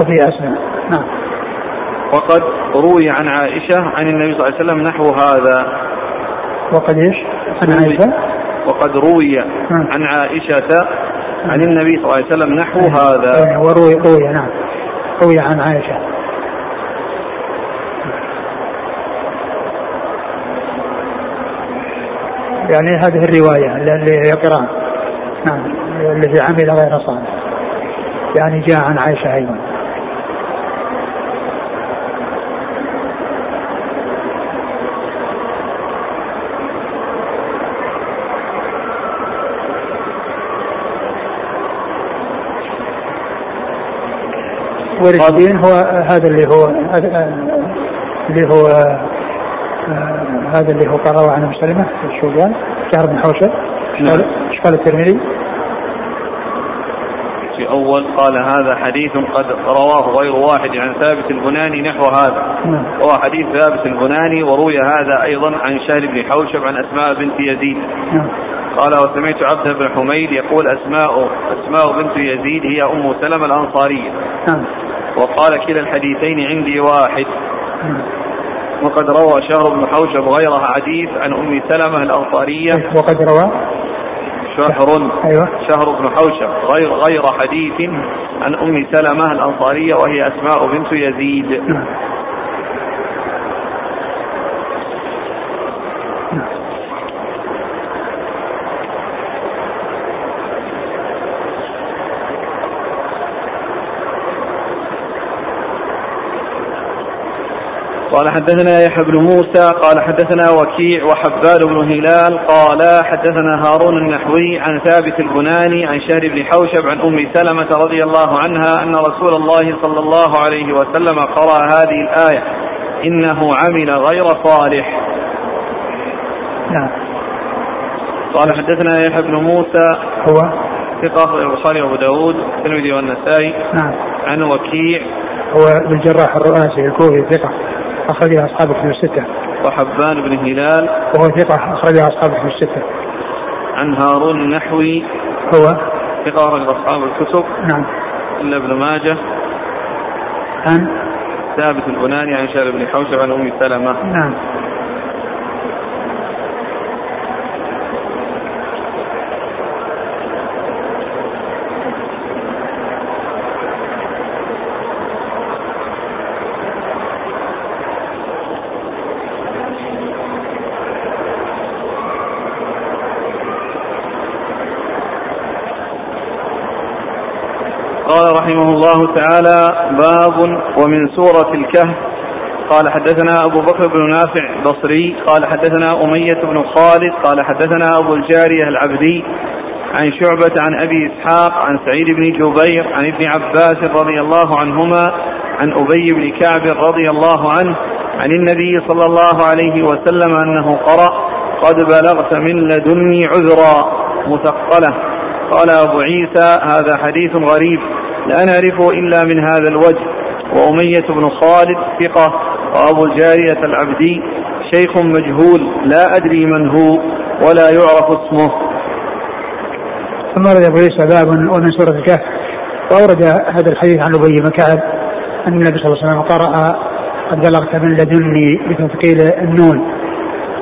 وفيه أسماء. نعم. وقد روي عن عائشة عن النبي صلى الله عليه وسلم نحو هذا. وقد إيش؟ عن عائشة؟ وقد روي نعم. عن عائشة عن النبي صلى الله عليه وسلم نحو هذا. أيوة، وروي روي نعم. روي عن عائشة. يعني هذه الرواية اللي يقرأ نعم الذي عمل غير صالح. يعني جاء عن عائشة أيضا. والعشرين هو هذا اللي هو اللي هو هذا اللي هو قرأه عن ام سلمة شو قال؟ شهر بن حوشب إيش قال- نعم. قال الترمذي؟ في أول قال هذا حديث قد رواه غير واحد عن ثابت البناني نحو هذا نعم هو حديث ثابت البناني وروي هذا أيضا عن شهر بن حوشب عن أسماء بنت يزيد نعم قال وسمعت عبد بن حميد يقول أسماء أسماء بنت يزيد هي أم سلمة الأنصارية نعم وقال كلا الحديثين عندي واحد. وقد روى شهر بن حوشب غير حديث عن أم سلمة الأنصارية. وقد روى شهر أيوه. شهر بن حوشب غير غير حديث عن أم سلمة الأنصارية وهي أسماء بنت يزيد. قال حدثنا يحيى بن موسى قال حدثنا وكيع وحبان بن هلال قال حدثنا هارون النحوي عن ثابت البناني عن شهر بن حوشب عن أم سلمة رضي الله عنها أن رسول الله صلى الله عليه وسلم قرأ هذه الآية إنه عمل غير صالح. نعم. قال حدثنا يحيى بن موسى هو؟ ثقة البخاري وأبو داود الترمذي والنسائي. نعم. عن وكيع. هو ابن الجراح الرؤاسي الكوفي ثقة. أخرجها أصحابه في الستة. وحبان بن هلال. وهو ثقة أخرجها أصحابه في الستة. عن هارون النحوي. هو؟ ثقة أخرج أصحاب الكتب. نعم. إلا ابن ماجه. عن؟ ثابت البناني عن شهر بن حوشب عن أم سلمة. نعم قال رحمه الله تعالى باب ومن سورة الكهف. قال حدثنا أبو بكر بن نافع بصري قال حدثنا أمية بن خالد قال حدثنا أبو الجارية العبدي عن شعبة عن أبي إسحاق عن سعيد بن جبير عن ابن عباس رضي الله عنهما عن أبي بن كعب رضي الله عنه عن النبي صلى الله عليه وسلم أنه قرأ قد بلغت من لدني عذرا مثقلة. قال أبو عيسى هذا حديث غريب. لا نعرفه إلا من هذا الوجه. وأمية بن خالد ثقة وأبو الجارية العبدي شيخ مجهول لا أدري من هو ولا يعرف اسمه. ثم ورد أبو عيسى باب ومن سورة الكهف. وأورد هذا الحديث عن أبي بن كعب أن النبي صلى الله عليه وسلم قرأ قد بلغت من لدني بتثقيل النون.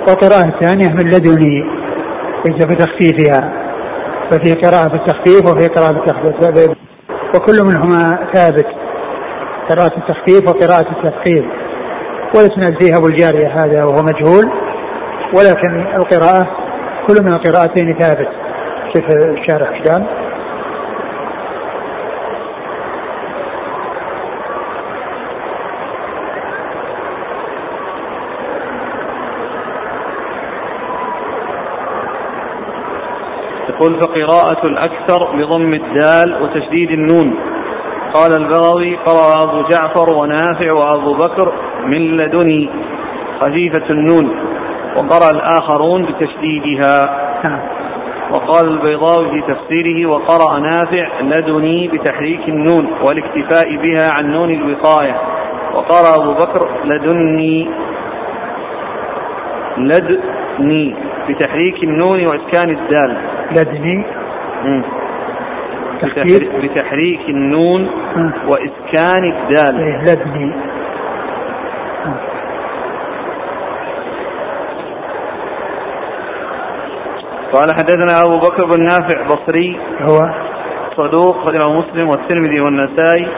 والقراءة الثانية من لدني ليس بتخفيفها. ففي قراءة بالتخفيف وفي قراءة بالتخفيف وكل منهما ثابت. قراءة التخفيف وقراءة التثقيل والاسناد فيها أبو الجارية هذا وهو مجهول ولكن القراءة كل من القراءتين ثابت. شوف الشارح يقول فقراءة الأكثر بضم الدال وتشديد النون. قال البغوي قرأ أبو جعفر ونافع وأبو بكر من لدني خفيفة النون وقرأ الآخرون بتشديدها. نعم. وقال البيضاوي في تفسيره وقرأ نافع لدني بتحريك النون والاكتفاء بها عن نون الوقاية وقرأ أبو بكر لدني لدني. بتحريك النون وإسكان الدال. لدني. مم. بتحريك النون آه. وإسكان الدال. إيه، لدني. قال حدثنا أبو بكر بن نافع بصري. هو. صدوق رجل مسلم والترمذي والنسائي.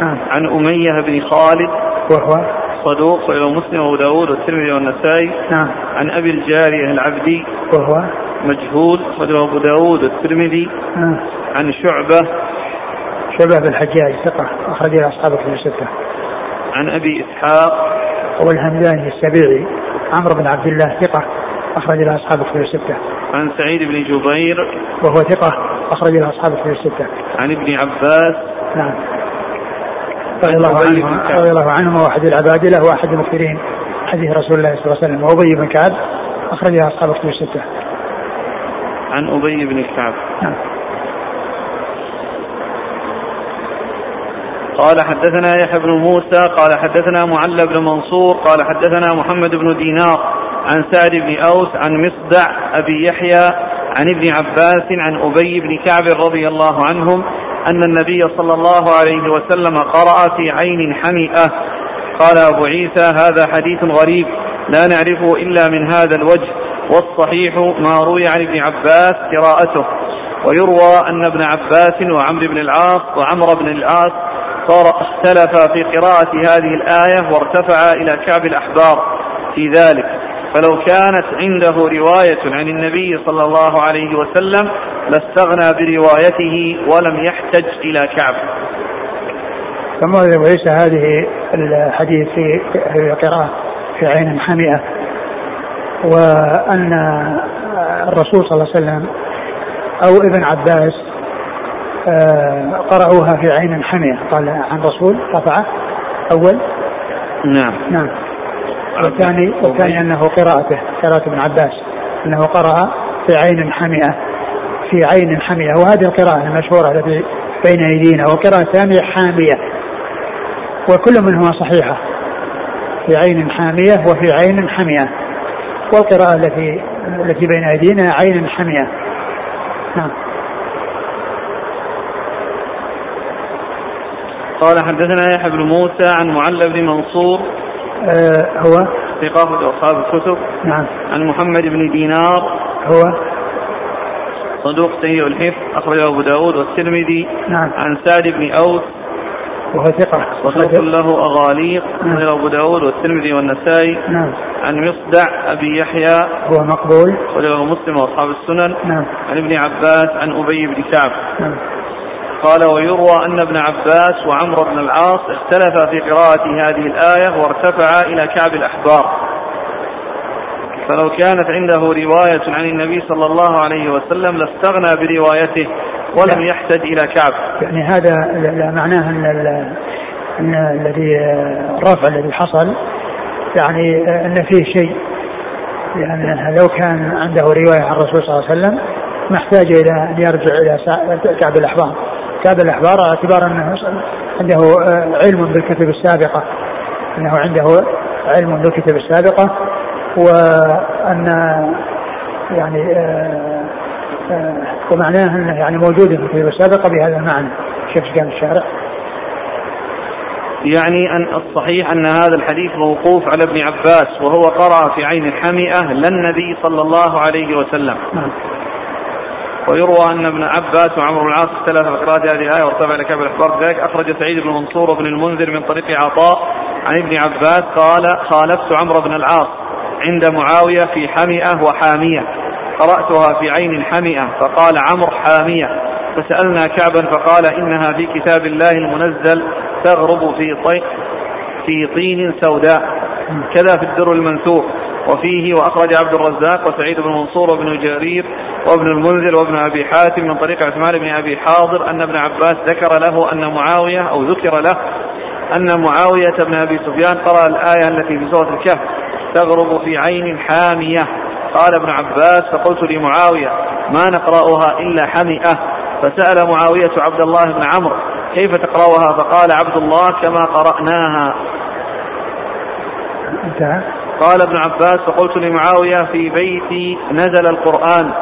نعم عن أمية بن خالد. وهو. صدوق رجل مسلم وأبو داود والترمذي والنسائي. نعم. عن أبي الجارية العبدي. وهو؟ مجهول. رجل أبو داود والترمذي. آه. عن شعبة. شبه بالحجاج ثقة أخرج له أصحاب كتب الستة. عن أبي إسحاق. هو الهمداني السبيعي عمرو بن عبد الله ثقة أخرج له أصحاب كتب الستة. عن سعيد بن جبير. وهو ثقة أخرج له أصحاب كتب الستة. عن ابن عباس. نعم. رضي الله عنه. رضي الله عنه واحد العبادلة واحد المكثرين حديث رسول الله صلى الله عليه وسلم. وأبي بن كعب أخرج له أصحاب كتب الستة. عن أبي بن كعب. نعم. قال حدثنا يحيى بن موسى قال حدثنا معل بن منصور قال حدثنا محمد بن دينار عن سعد بن أوس عن مصدع أبي يحيى عن ابن عباس عن أبي بن كعب رضي الله عنهم أن النبي صلى الله عليه وسلم قرأ في عين حمئة. قال أبو عيسى هذا حديث غريب لا نعرفه إلا من هذا الوجه والصحيح ما روي عن ابن عباس قراءته. ويروى أن ابن عباس وعمرو بن العاص وعمر بن العاص صار اختلفا في قراءة هذه الآية وارتفعا إلى كعب الأحبار في ذلك. فلو كانت عنده رواية عن النبي صلى الله عليه وسلم لاستغنى بروايته ولم يحتج إلى كعب. ثم عيسى هذه الحديث في في القراءة في عين حمئة وأن الرسول صلى الله عليه وسلم أو ابن عباس آه، قرأوها في عين حمئة قال عن رسول رفعه أول. نعم. نعم. والثاني والثاني أنه قراءته قراءة ابن عباس أنه قرأ في عين حمئة في عين حمئة وهذه القراءة المشهورة التي بين أيدينا والقراءة الثانية حامية. وكل منهما صحيحة. في عين حامية وفي عين حمية والقراءة التي التي بين أيدينا عين حمية نعم. قال حدثنا يحيى بن موسى عن معل بن منصور. آه هو؟ ثقافة أصحاب الكتب. نعم. عن محمد بن دينار. هو؟ صدوق سيء الحفظ أخرجه أبو داود والترمذي نعم. عن سعد بن أوس. وهو ثقة. وصدوق له أغاليق أخرجه أبو داود والترمذي والنسائي. نعم. عن مصدع أبي يحيى. هو مقبول. أخرجه مسلم وأصحاب السنن. نعم. عن ابن عباس عن أبي بن كعب نعم. قال ويروى أن ابن عباس وعمرو بن العاص اختلفا في قراءة هذه الآية وارتفعا إلى كعب الأحبار. فلو كانت عنده رواية عن النبي صلى الله عليه وسلم لاستغنى بروايته ولم يحتج إلى كعب. يعني هذا معناه أن ال- أن الذي الرفع الذي حصل يعني أن فيه شيء. لأن لو كان عنده رواية عن الرسول صلى الله عليه وسلم ما احتاج إلى أن يرجع إلى سا- كعب الأحبار. كعب الأحبار على اعتبار أنه عنده علم بالكتب السابقة. أنه عنده علم بالكتب السابقة. وأن يعني آه آه ومعناه أنه يعني موجود في الكتب السابقه بهذا المعنى شوف قال الشارع. يعني أن الصحيح أن هذا الحديث موقوف على ابن عباس وهو قرأ في عين حمئة للنبي صلى الله عليه وسلم. نعم. ويروى أن ابن عباس وعمر بن العاص اختلف في قراءة هذه الآية وارتفع لك بالاخبار ذلك أخرج سعيد بن منصور وابن المنذر من طريق عطاء عن ابن عباس قال خالفت عمرو بن العاص. عند معاوية في حمئة وحامية. قرأتها في عين حمئة فقال عمرو حامية. فسألنا كعبا فقال إنها في كتاب الله المنزل تغرب في طي في طين سوداء. كذا في الدر المنثور. وفيه وأخرج عبد الرزاق وسعيد بن منصور وابن جرير وابن المنذر وابن أبي حاتم من طريق عثمان بن أبي حاضر أن ابن عباس ذكر له أن معاوية أو ذكر له أن معاوية بن أبي سفيان قرأ الآية التي في سورة الكهف. تغرب في عين حامية. قال ابن عباس فقلت لمعاوية ما نقرأها إلا حمئة. فسأل معاوية عبد الله بن عمرو كيف تقرأها؟ فقال عبد الله كما قرأناها. انتهى. قال ابن عباس فقلت لمعاوية في بيتي نزل القرآن.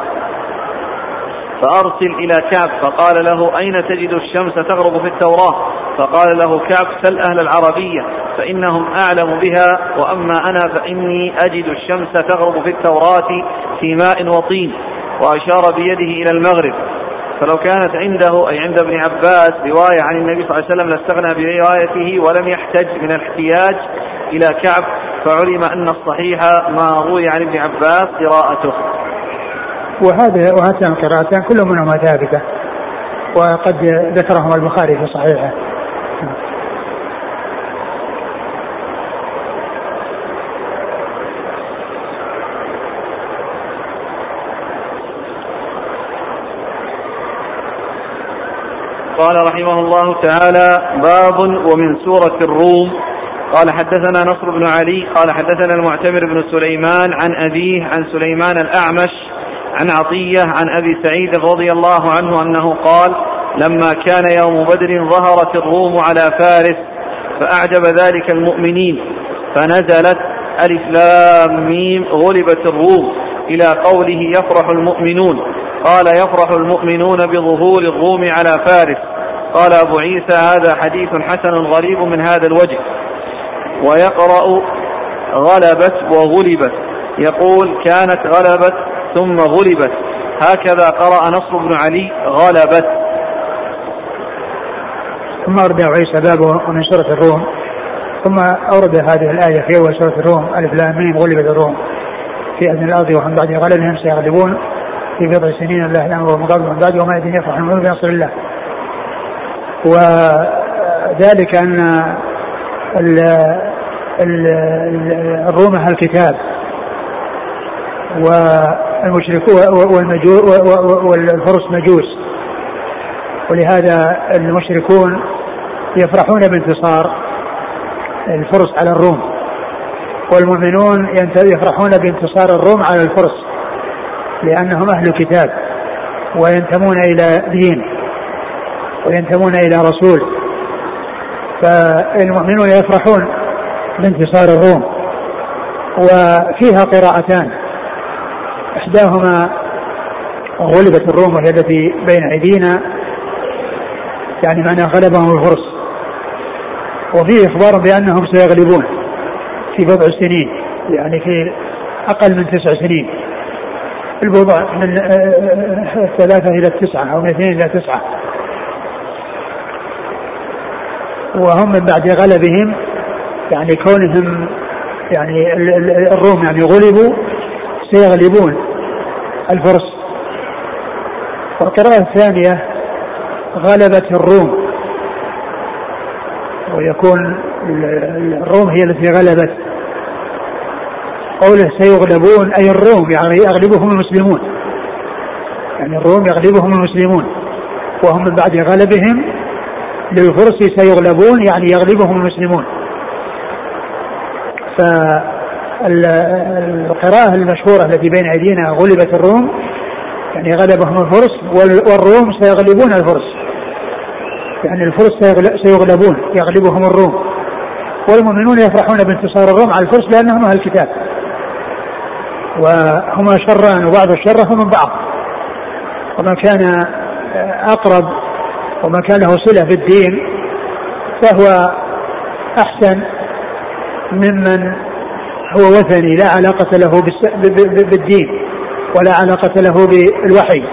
فأرسل إلى كعب فقال له أين تجد الشمس تغرب في التوراة؟ فقال له كعب سل أهل العربية. فإنهم أعلم بها وأما أنا فإني أجد الشمس تغرب في التوراة في ماء وطين وأشار بيده إلى المغرب. فلو كانت عنده أي عند ابن عباس رواية عن النبي صلى الله عليه وسلم لاستغنى بروايته ولم يحتج من الاحتياج إلى كعب فعلم أن الصحيح ما روي عن ابن عباس قراءته. وهذه وهاتان القراءتان كل منهما ثابتة وقد ذكرهما البخاري في صحيحه. قال رحمه الله تعالى باب ومن سورة الروم. قال حدثنا نصر بن علي قال حدثنا المعتمر بن سليمان عن أبيه عن سليمان الأعمش عن عطية عن أبي سعيد رضي الله عنه أنه قال لما كان يوم بدر ظهرت الروم على فارس فأعجب ذلك المؤمنين فنزلت ألف لام ميم غلبت الروم إلى قوله يفرح المؤمنون. قال يفرح المؤمنون بظهور الروم على فارس. قال أبو عيسى هذا حديث حسن غريب من هذا الوجه. ويقرأ غلبت وغلبت. يقول كانت غلبت ثم غلبت. هكذا قرأ نصر بن علي غلبت. ثم أورد أبو عيسى بابه من سورة الروم. ثم أورد هذه الآية في أول سورة الروم. ألف لام غلبت الروم. في أذن الأرض وهم بعد غلبهم سيغلبون. في بضع سنين الله الأمر والمقابل من بعد وما يدين يفرح المؤمن بنصر الله. وذلك أن الروم أهل الكتاب. والمشركون والفرس مجوس. ولهذا المشركون يفرحون بانتصار الفرس على الروم. والمؤمنون يفرحون بانتصار الروم على الفرس. لأنهم أهل كتاب وينتمون إلى دين وينتمون إلى رسول. فالمؤمنون يفرحون بانتصار الروم وفيها قراءتان. إحداهما غلبت الروم وهي التي بين أيدينا يعني معنى غلبهم الفرس. وفيه إخبار بأنهم سيغلبون في بضع سنين يعني في أقل من تسع سنين. البضع من الثلاثة إلى التسعة أو من اثنين إلى تسعة. وهم من بعد غلبهم يعني كونهم يعني الروم يعني غلبوا سيغلبون الفرس. والقراءة الثانية غلبت الروم. ويكون الروم هي التي غلبت. قوله سيغلبون أي الروم يعني يغلبهم المسلمون. يعني الروم يغلبهم المسلمون. وهم من بعد غلبهم للفرس سيغلبون يعني يغلبهم المسلمون. فالقراءة المشهورة التي بين أيدينا غلبت الروم يعني غلبهم الفرس والروم سيغلبون الفرس. يعني الفرس سيغلبون يغلبهم الروم. والمؤمنون يفرحون بانتصار الروم على الفرس لأنهم أهل الكتاب. وهما شران وبعض الشر من بعض. ومن كان أقرب ومن كان له صلة في الدين فهو أحسن ممن هو وثني لا علاقة له بالدين ولا علاقة له بالوحي.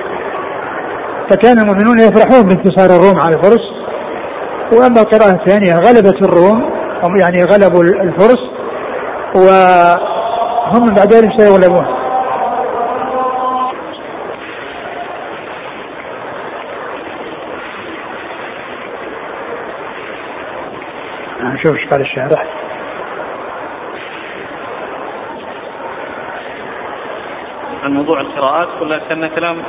فكان المؤمنون يفرحون بانتصار الروم على الفرس. وأما القراءة الثانية غلبت الروم يعني غلبوا الفرس. وهم من بعد ذلك سيغلبون نشوف إيش قال الشارح عن موضوع القراءات ولا كان كلام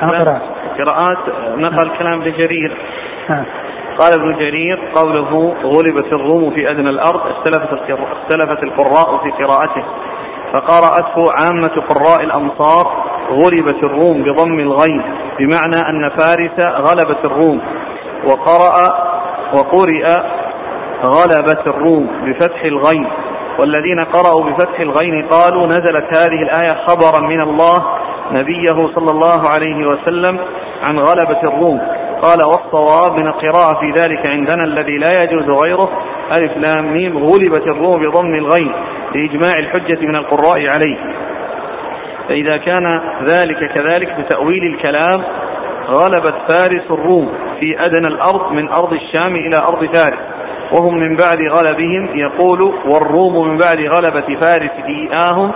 قراءات قراءات نقل كلام ابن جرير قال ابن جرير قوله غلبت الروم في أدنى الأرض اختلفت اختلفت القراء في قراءته فقرأته عامة قراء الأمصار غلبت الروم بضم الغين بمعنى أن فارس غلبت الروم وقرأ وقرئ غلبت الروم بفتح الغين والذين قرأوا بفتح الغين قالوا نزلت هذه الآية خبرا من الله نبيه صلى الله عليه وسلم عن غلبة الروم. قال والصواب من القراءة في ذلك عندنا الذي لا يجوز غيره ألف لام ميم غلبت الروم بضم الغين لإجماع الحجة من القراء عليه. فإذا كان ذلك كذلك بتأويل الكلام غلبت فارس الروم في أدنى الأرض من أرض الشام إلى أرض فارس وهم من بعد غلبهم يقول والروم من بعد غلبة فارس إياهم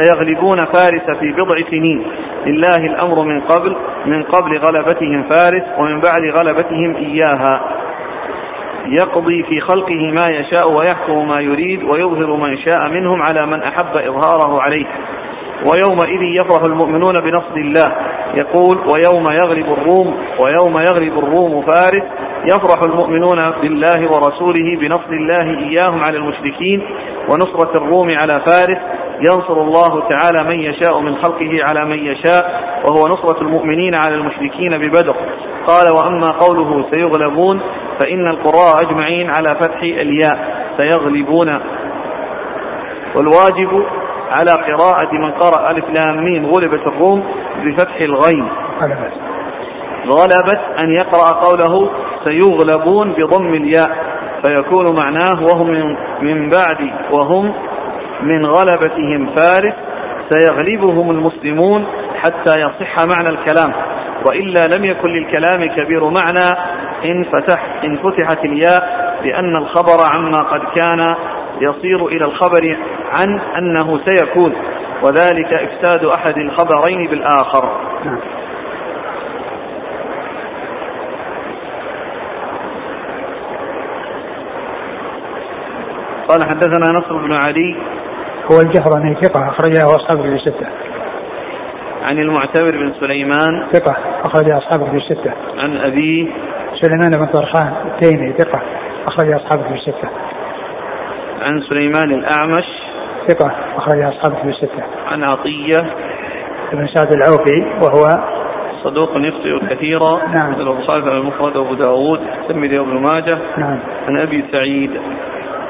سيغلبون فارس في بضع سنين. لله الأمر من قبل من قبل غلبتهم فارس ومن بعد غلبتهم إياها. يقضي في خلقه ما يشاء ويحكم ما يريد ويظهر من شاء منهم على من أحب إظهاره عليه. ويومئذ يفرح المؤمنون بنصر الله. يقول ويوم يغلب الروم ويوم يغلب الروم فارس. يفرح المؤمنون بالله ورسوله بنصر الله إياهم على المشركين ونصرة الروم على فارس. ينصر الله تعالى من يشاء من خلقه على من يشاء وهو نصرة المؤمنين على المشركين ببدر. قال وأما قوله سيغلبون فإن القراء أجمعين على فتح الياء سيغلبون. والواجب على قراءة من قرأ ألف لام ميم غلبت الروم بفتح الغين. غلبت أن يقرأ قوله سيغلبون بضم الياء فيكون معناه وهم من, بعد وهم من غلبتهم فارس سيغلبهم المسلمون حتى يصح معنى الكلام وإلا لم يكن للكلام كبير معنى إن, فتح إن فتحت الياء لأن الخبر عما قد كان يصير إلى الخبر عن أنه سيكون وذلك إفساد أحد الخبرين بالآخر. قال حدثنا نصر بن علي هو الجهرمي ثقة أخرجه أصحابه في الستة. عن المعتمر بن سليمان ثقة أخرج أصحابه في الستة. عن أبيه سليمان بن طرخان التيمي ثقة أخرج أصحابه في الستة. عن سليمان الأعمش ثقة أخرج أصحابه في الستة. عن عطية بن سعد العوفي وهو صدوق يخطئ كثيرا نعم البخاري المفرد وابو داود الترمذي وابن ماجه نعم عن أبي سعيد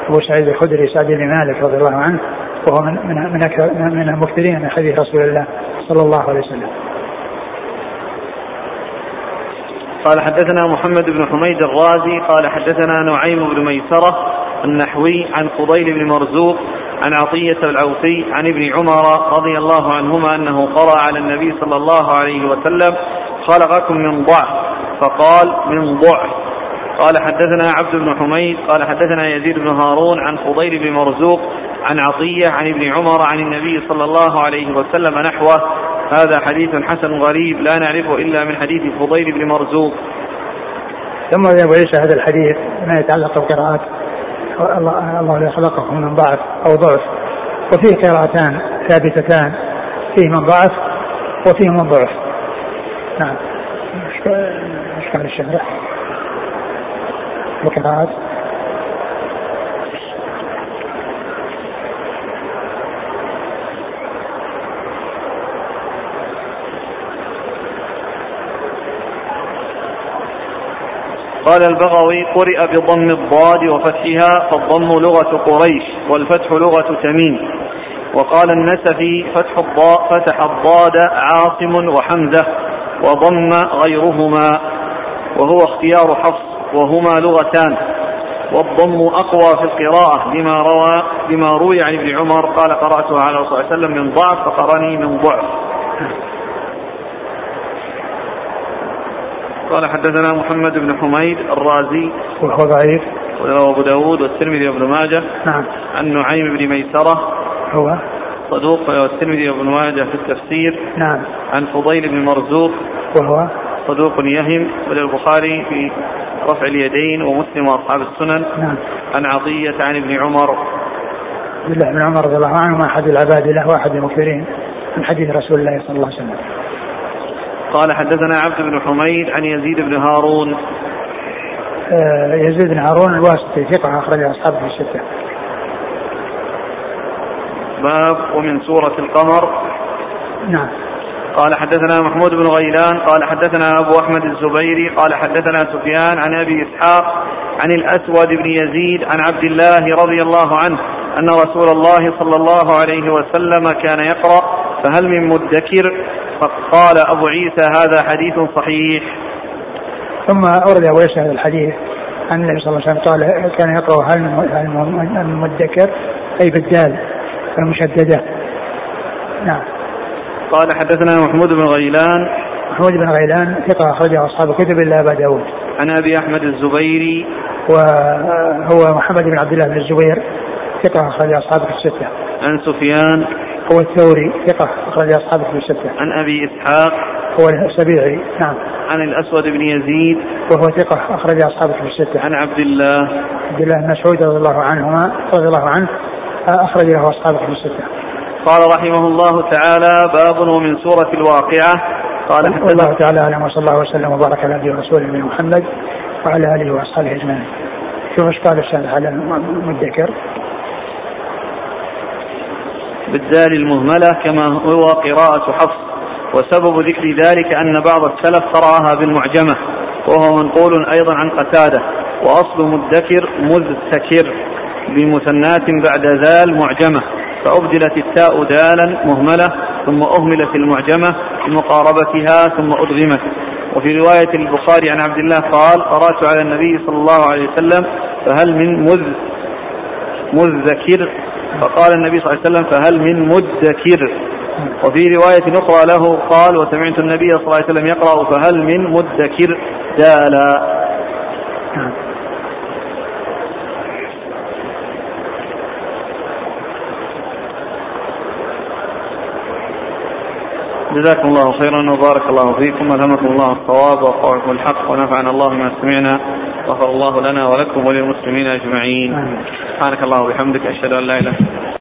أبو سعيد الخدري سعد بن مالك رضي الله عنه وهو من من من, من المكثرين من حديث رسول الله صلى الله عليه وسلم. قال حدثنا محمد بن حميد الرازي قال حدثنا نعيم بن ميسرة النحوي عن فضيل بن مرزوق عن عطية العوفي عن ابن عمر رضي الله عنهما أنه قرأ على النبي صلى الله عليه وسلم خلقكم من ضعف فقال من ضعف قال حدثنا عبد بن حميد قال حدثنا يزيد بن هارون عن فضيل بن مرزوق عن عطية عن ابن عمر عن النبي صلى الله عليه وسلم نحوه هذا حديث حسن غريب لا نعرفه إلا من حديث فضيل بن مرزوق. ثم عيسى هذا الحديث ما يتعلق بالقراءات. الله الله خلقكم من ضعف أو ضعف. وفيه قراءتان ثابتتان. فيه من ضعف وفيه من ضعف. نعم. إيش قال القراءات قال البغوي قرئ بضم الضاد وفتحها فالضم لغة قريش والفتح لغة تميم. وقال النسفي فتح الضاء فتح الضاد عاصم وحمزة وضم غيرهما وهو اختيار حفص وهما لغتان. والضم أقوى في القراءة لما روى لما روي عن ابن عمر قال قرأتها على صلى الله عليه وسلم من ضعف فقرني من ضعف. قال حدثنا محمد بن حميد الرازي وهو ضعيف. وروى أبو داود والترمذي وابن ماجه. نعم. عن نعيم بن ميسرة. هو؟ صدوق والترمذي وابن ماجه في التفسير. نعم. عن فضيل بن مرزوق. وهو؟ صدوق يهم وللبخاري في رفع اليدين ومسلم وأصحاب السنن. نعم. عن عطية عن ابن عمر. عبد الله بن عمر رضي الله عنهما أحد العباد له واحد المكثرين من حديث رسول الله صلى الله عليه وسلم. قال حدثنا عبد بن حميد عن يزيد بن هارون. آه، يزيد بن هارون الواسطي ثقة أخرج أصحابه في الستة. باب ومن سورة القمر. نعم. قال حدثنا محمود بن غيلان قال حدثنا أبو أحمد الزبيري قال حدثنا سفيان عن أبي إسحاق عن الأسود بن يزيد عن عبد الله رضي الله عنه أن رسول الله صلى الله عليه وسلم كان يقرأ فهل من مدكر؟ فقال أبو عيسى هذا حديث صحيح. ثم أورد أبو يسر هذا الحديث عن النبي صلى الله عليه وسلم قال كان يقرأ هل من المدكر أي بالدال المشددة. نعم. قال حدثنا محمود بن غيلان. محمود بن غيلان ثقة أخرجه أصحاب الكتب إلا أبا داود. عن أبي أحمد الزبيري. وهو محمد بن عبد الله بن الزبير ثقة أخرج أصحابه الستة. عن سفيان. هو الثوري ثقة أخرج أصحابه الستة. عن أبي إسحاق. هو السبيعي نعم. عن الأسود بن يزيد. وهو ثقة أخرج أصحابه الستة. عن عبد الله. عبد الله بن مسعود رضي الله عنهما رضي الله عنه أخرج له أصحابه الستة. قال رحمه الله تعالى باب ومن سورة الواقعة. قال والله تعالى أعلم وصلى الله وسلم وبارك على نبينا ورسوله محمد وعلى آله وأصحابه أجمعين. شوف إيش قال الشارح على المدكر بالدال المهملة كما هو قراءة حفص. وسبب ذكر ذلك أن بعض السلف قرأها بالمعجمة وهو منقول أيضا عن قتادة. وأصل مدكر مذتكر بمثنات بعد ذال معجمة. فأبدلت التاء دالا مهملة ثم أهملت المعجمة لمقاربتها ثم أدغمت. وفي رواية البخاري عن عبد الله قال قرأت على النبي صلى الله عليه وسلم فهل من مذ مذكر. فقال النبي صلى الله عليه وسلم فهل من مدكر. وفي رواية أخرى له قال وسمعت النبي صلى الله عليه وسلم يقرأ فهل من مدكر؟ دالا. جزاكم الله خيرا وبارك الله فيكم. ألهمكم الله الصواب وقولكم الحق ونفعنا الله ما سمعنا. غفر الله لنا ولكم وللمسلمين أجمعين. سبحانك الله وبحمدك أشهد أن لا إله إلا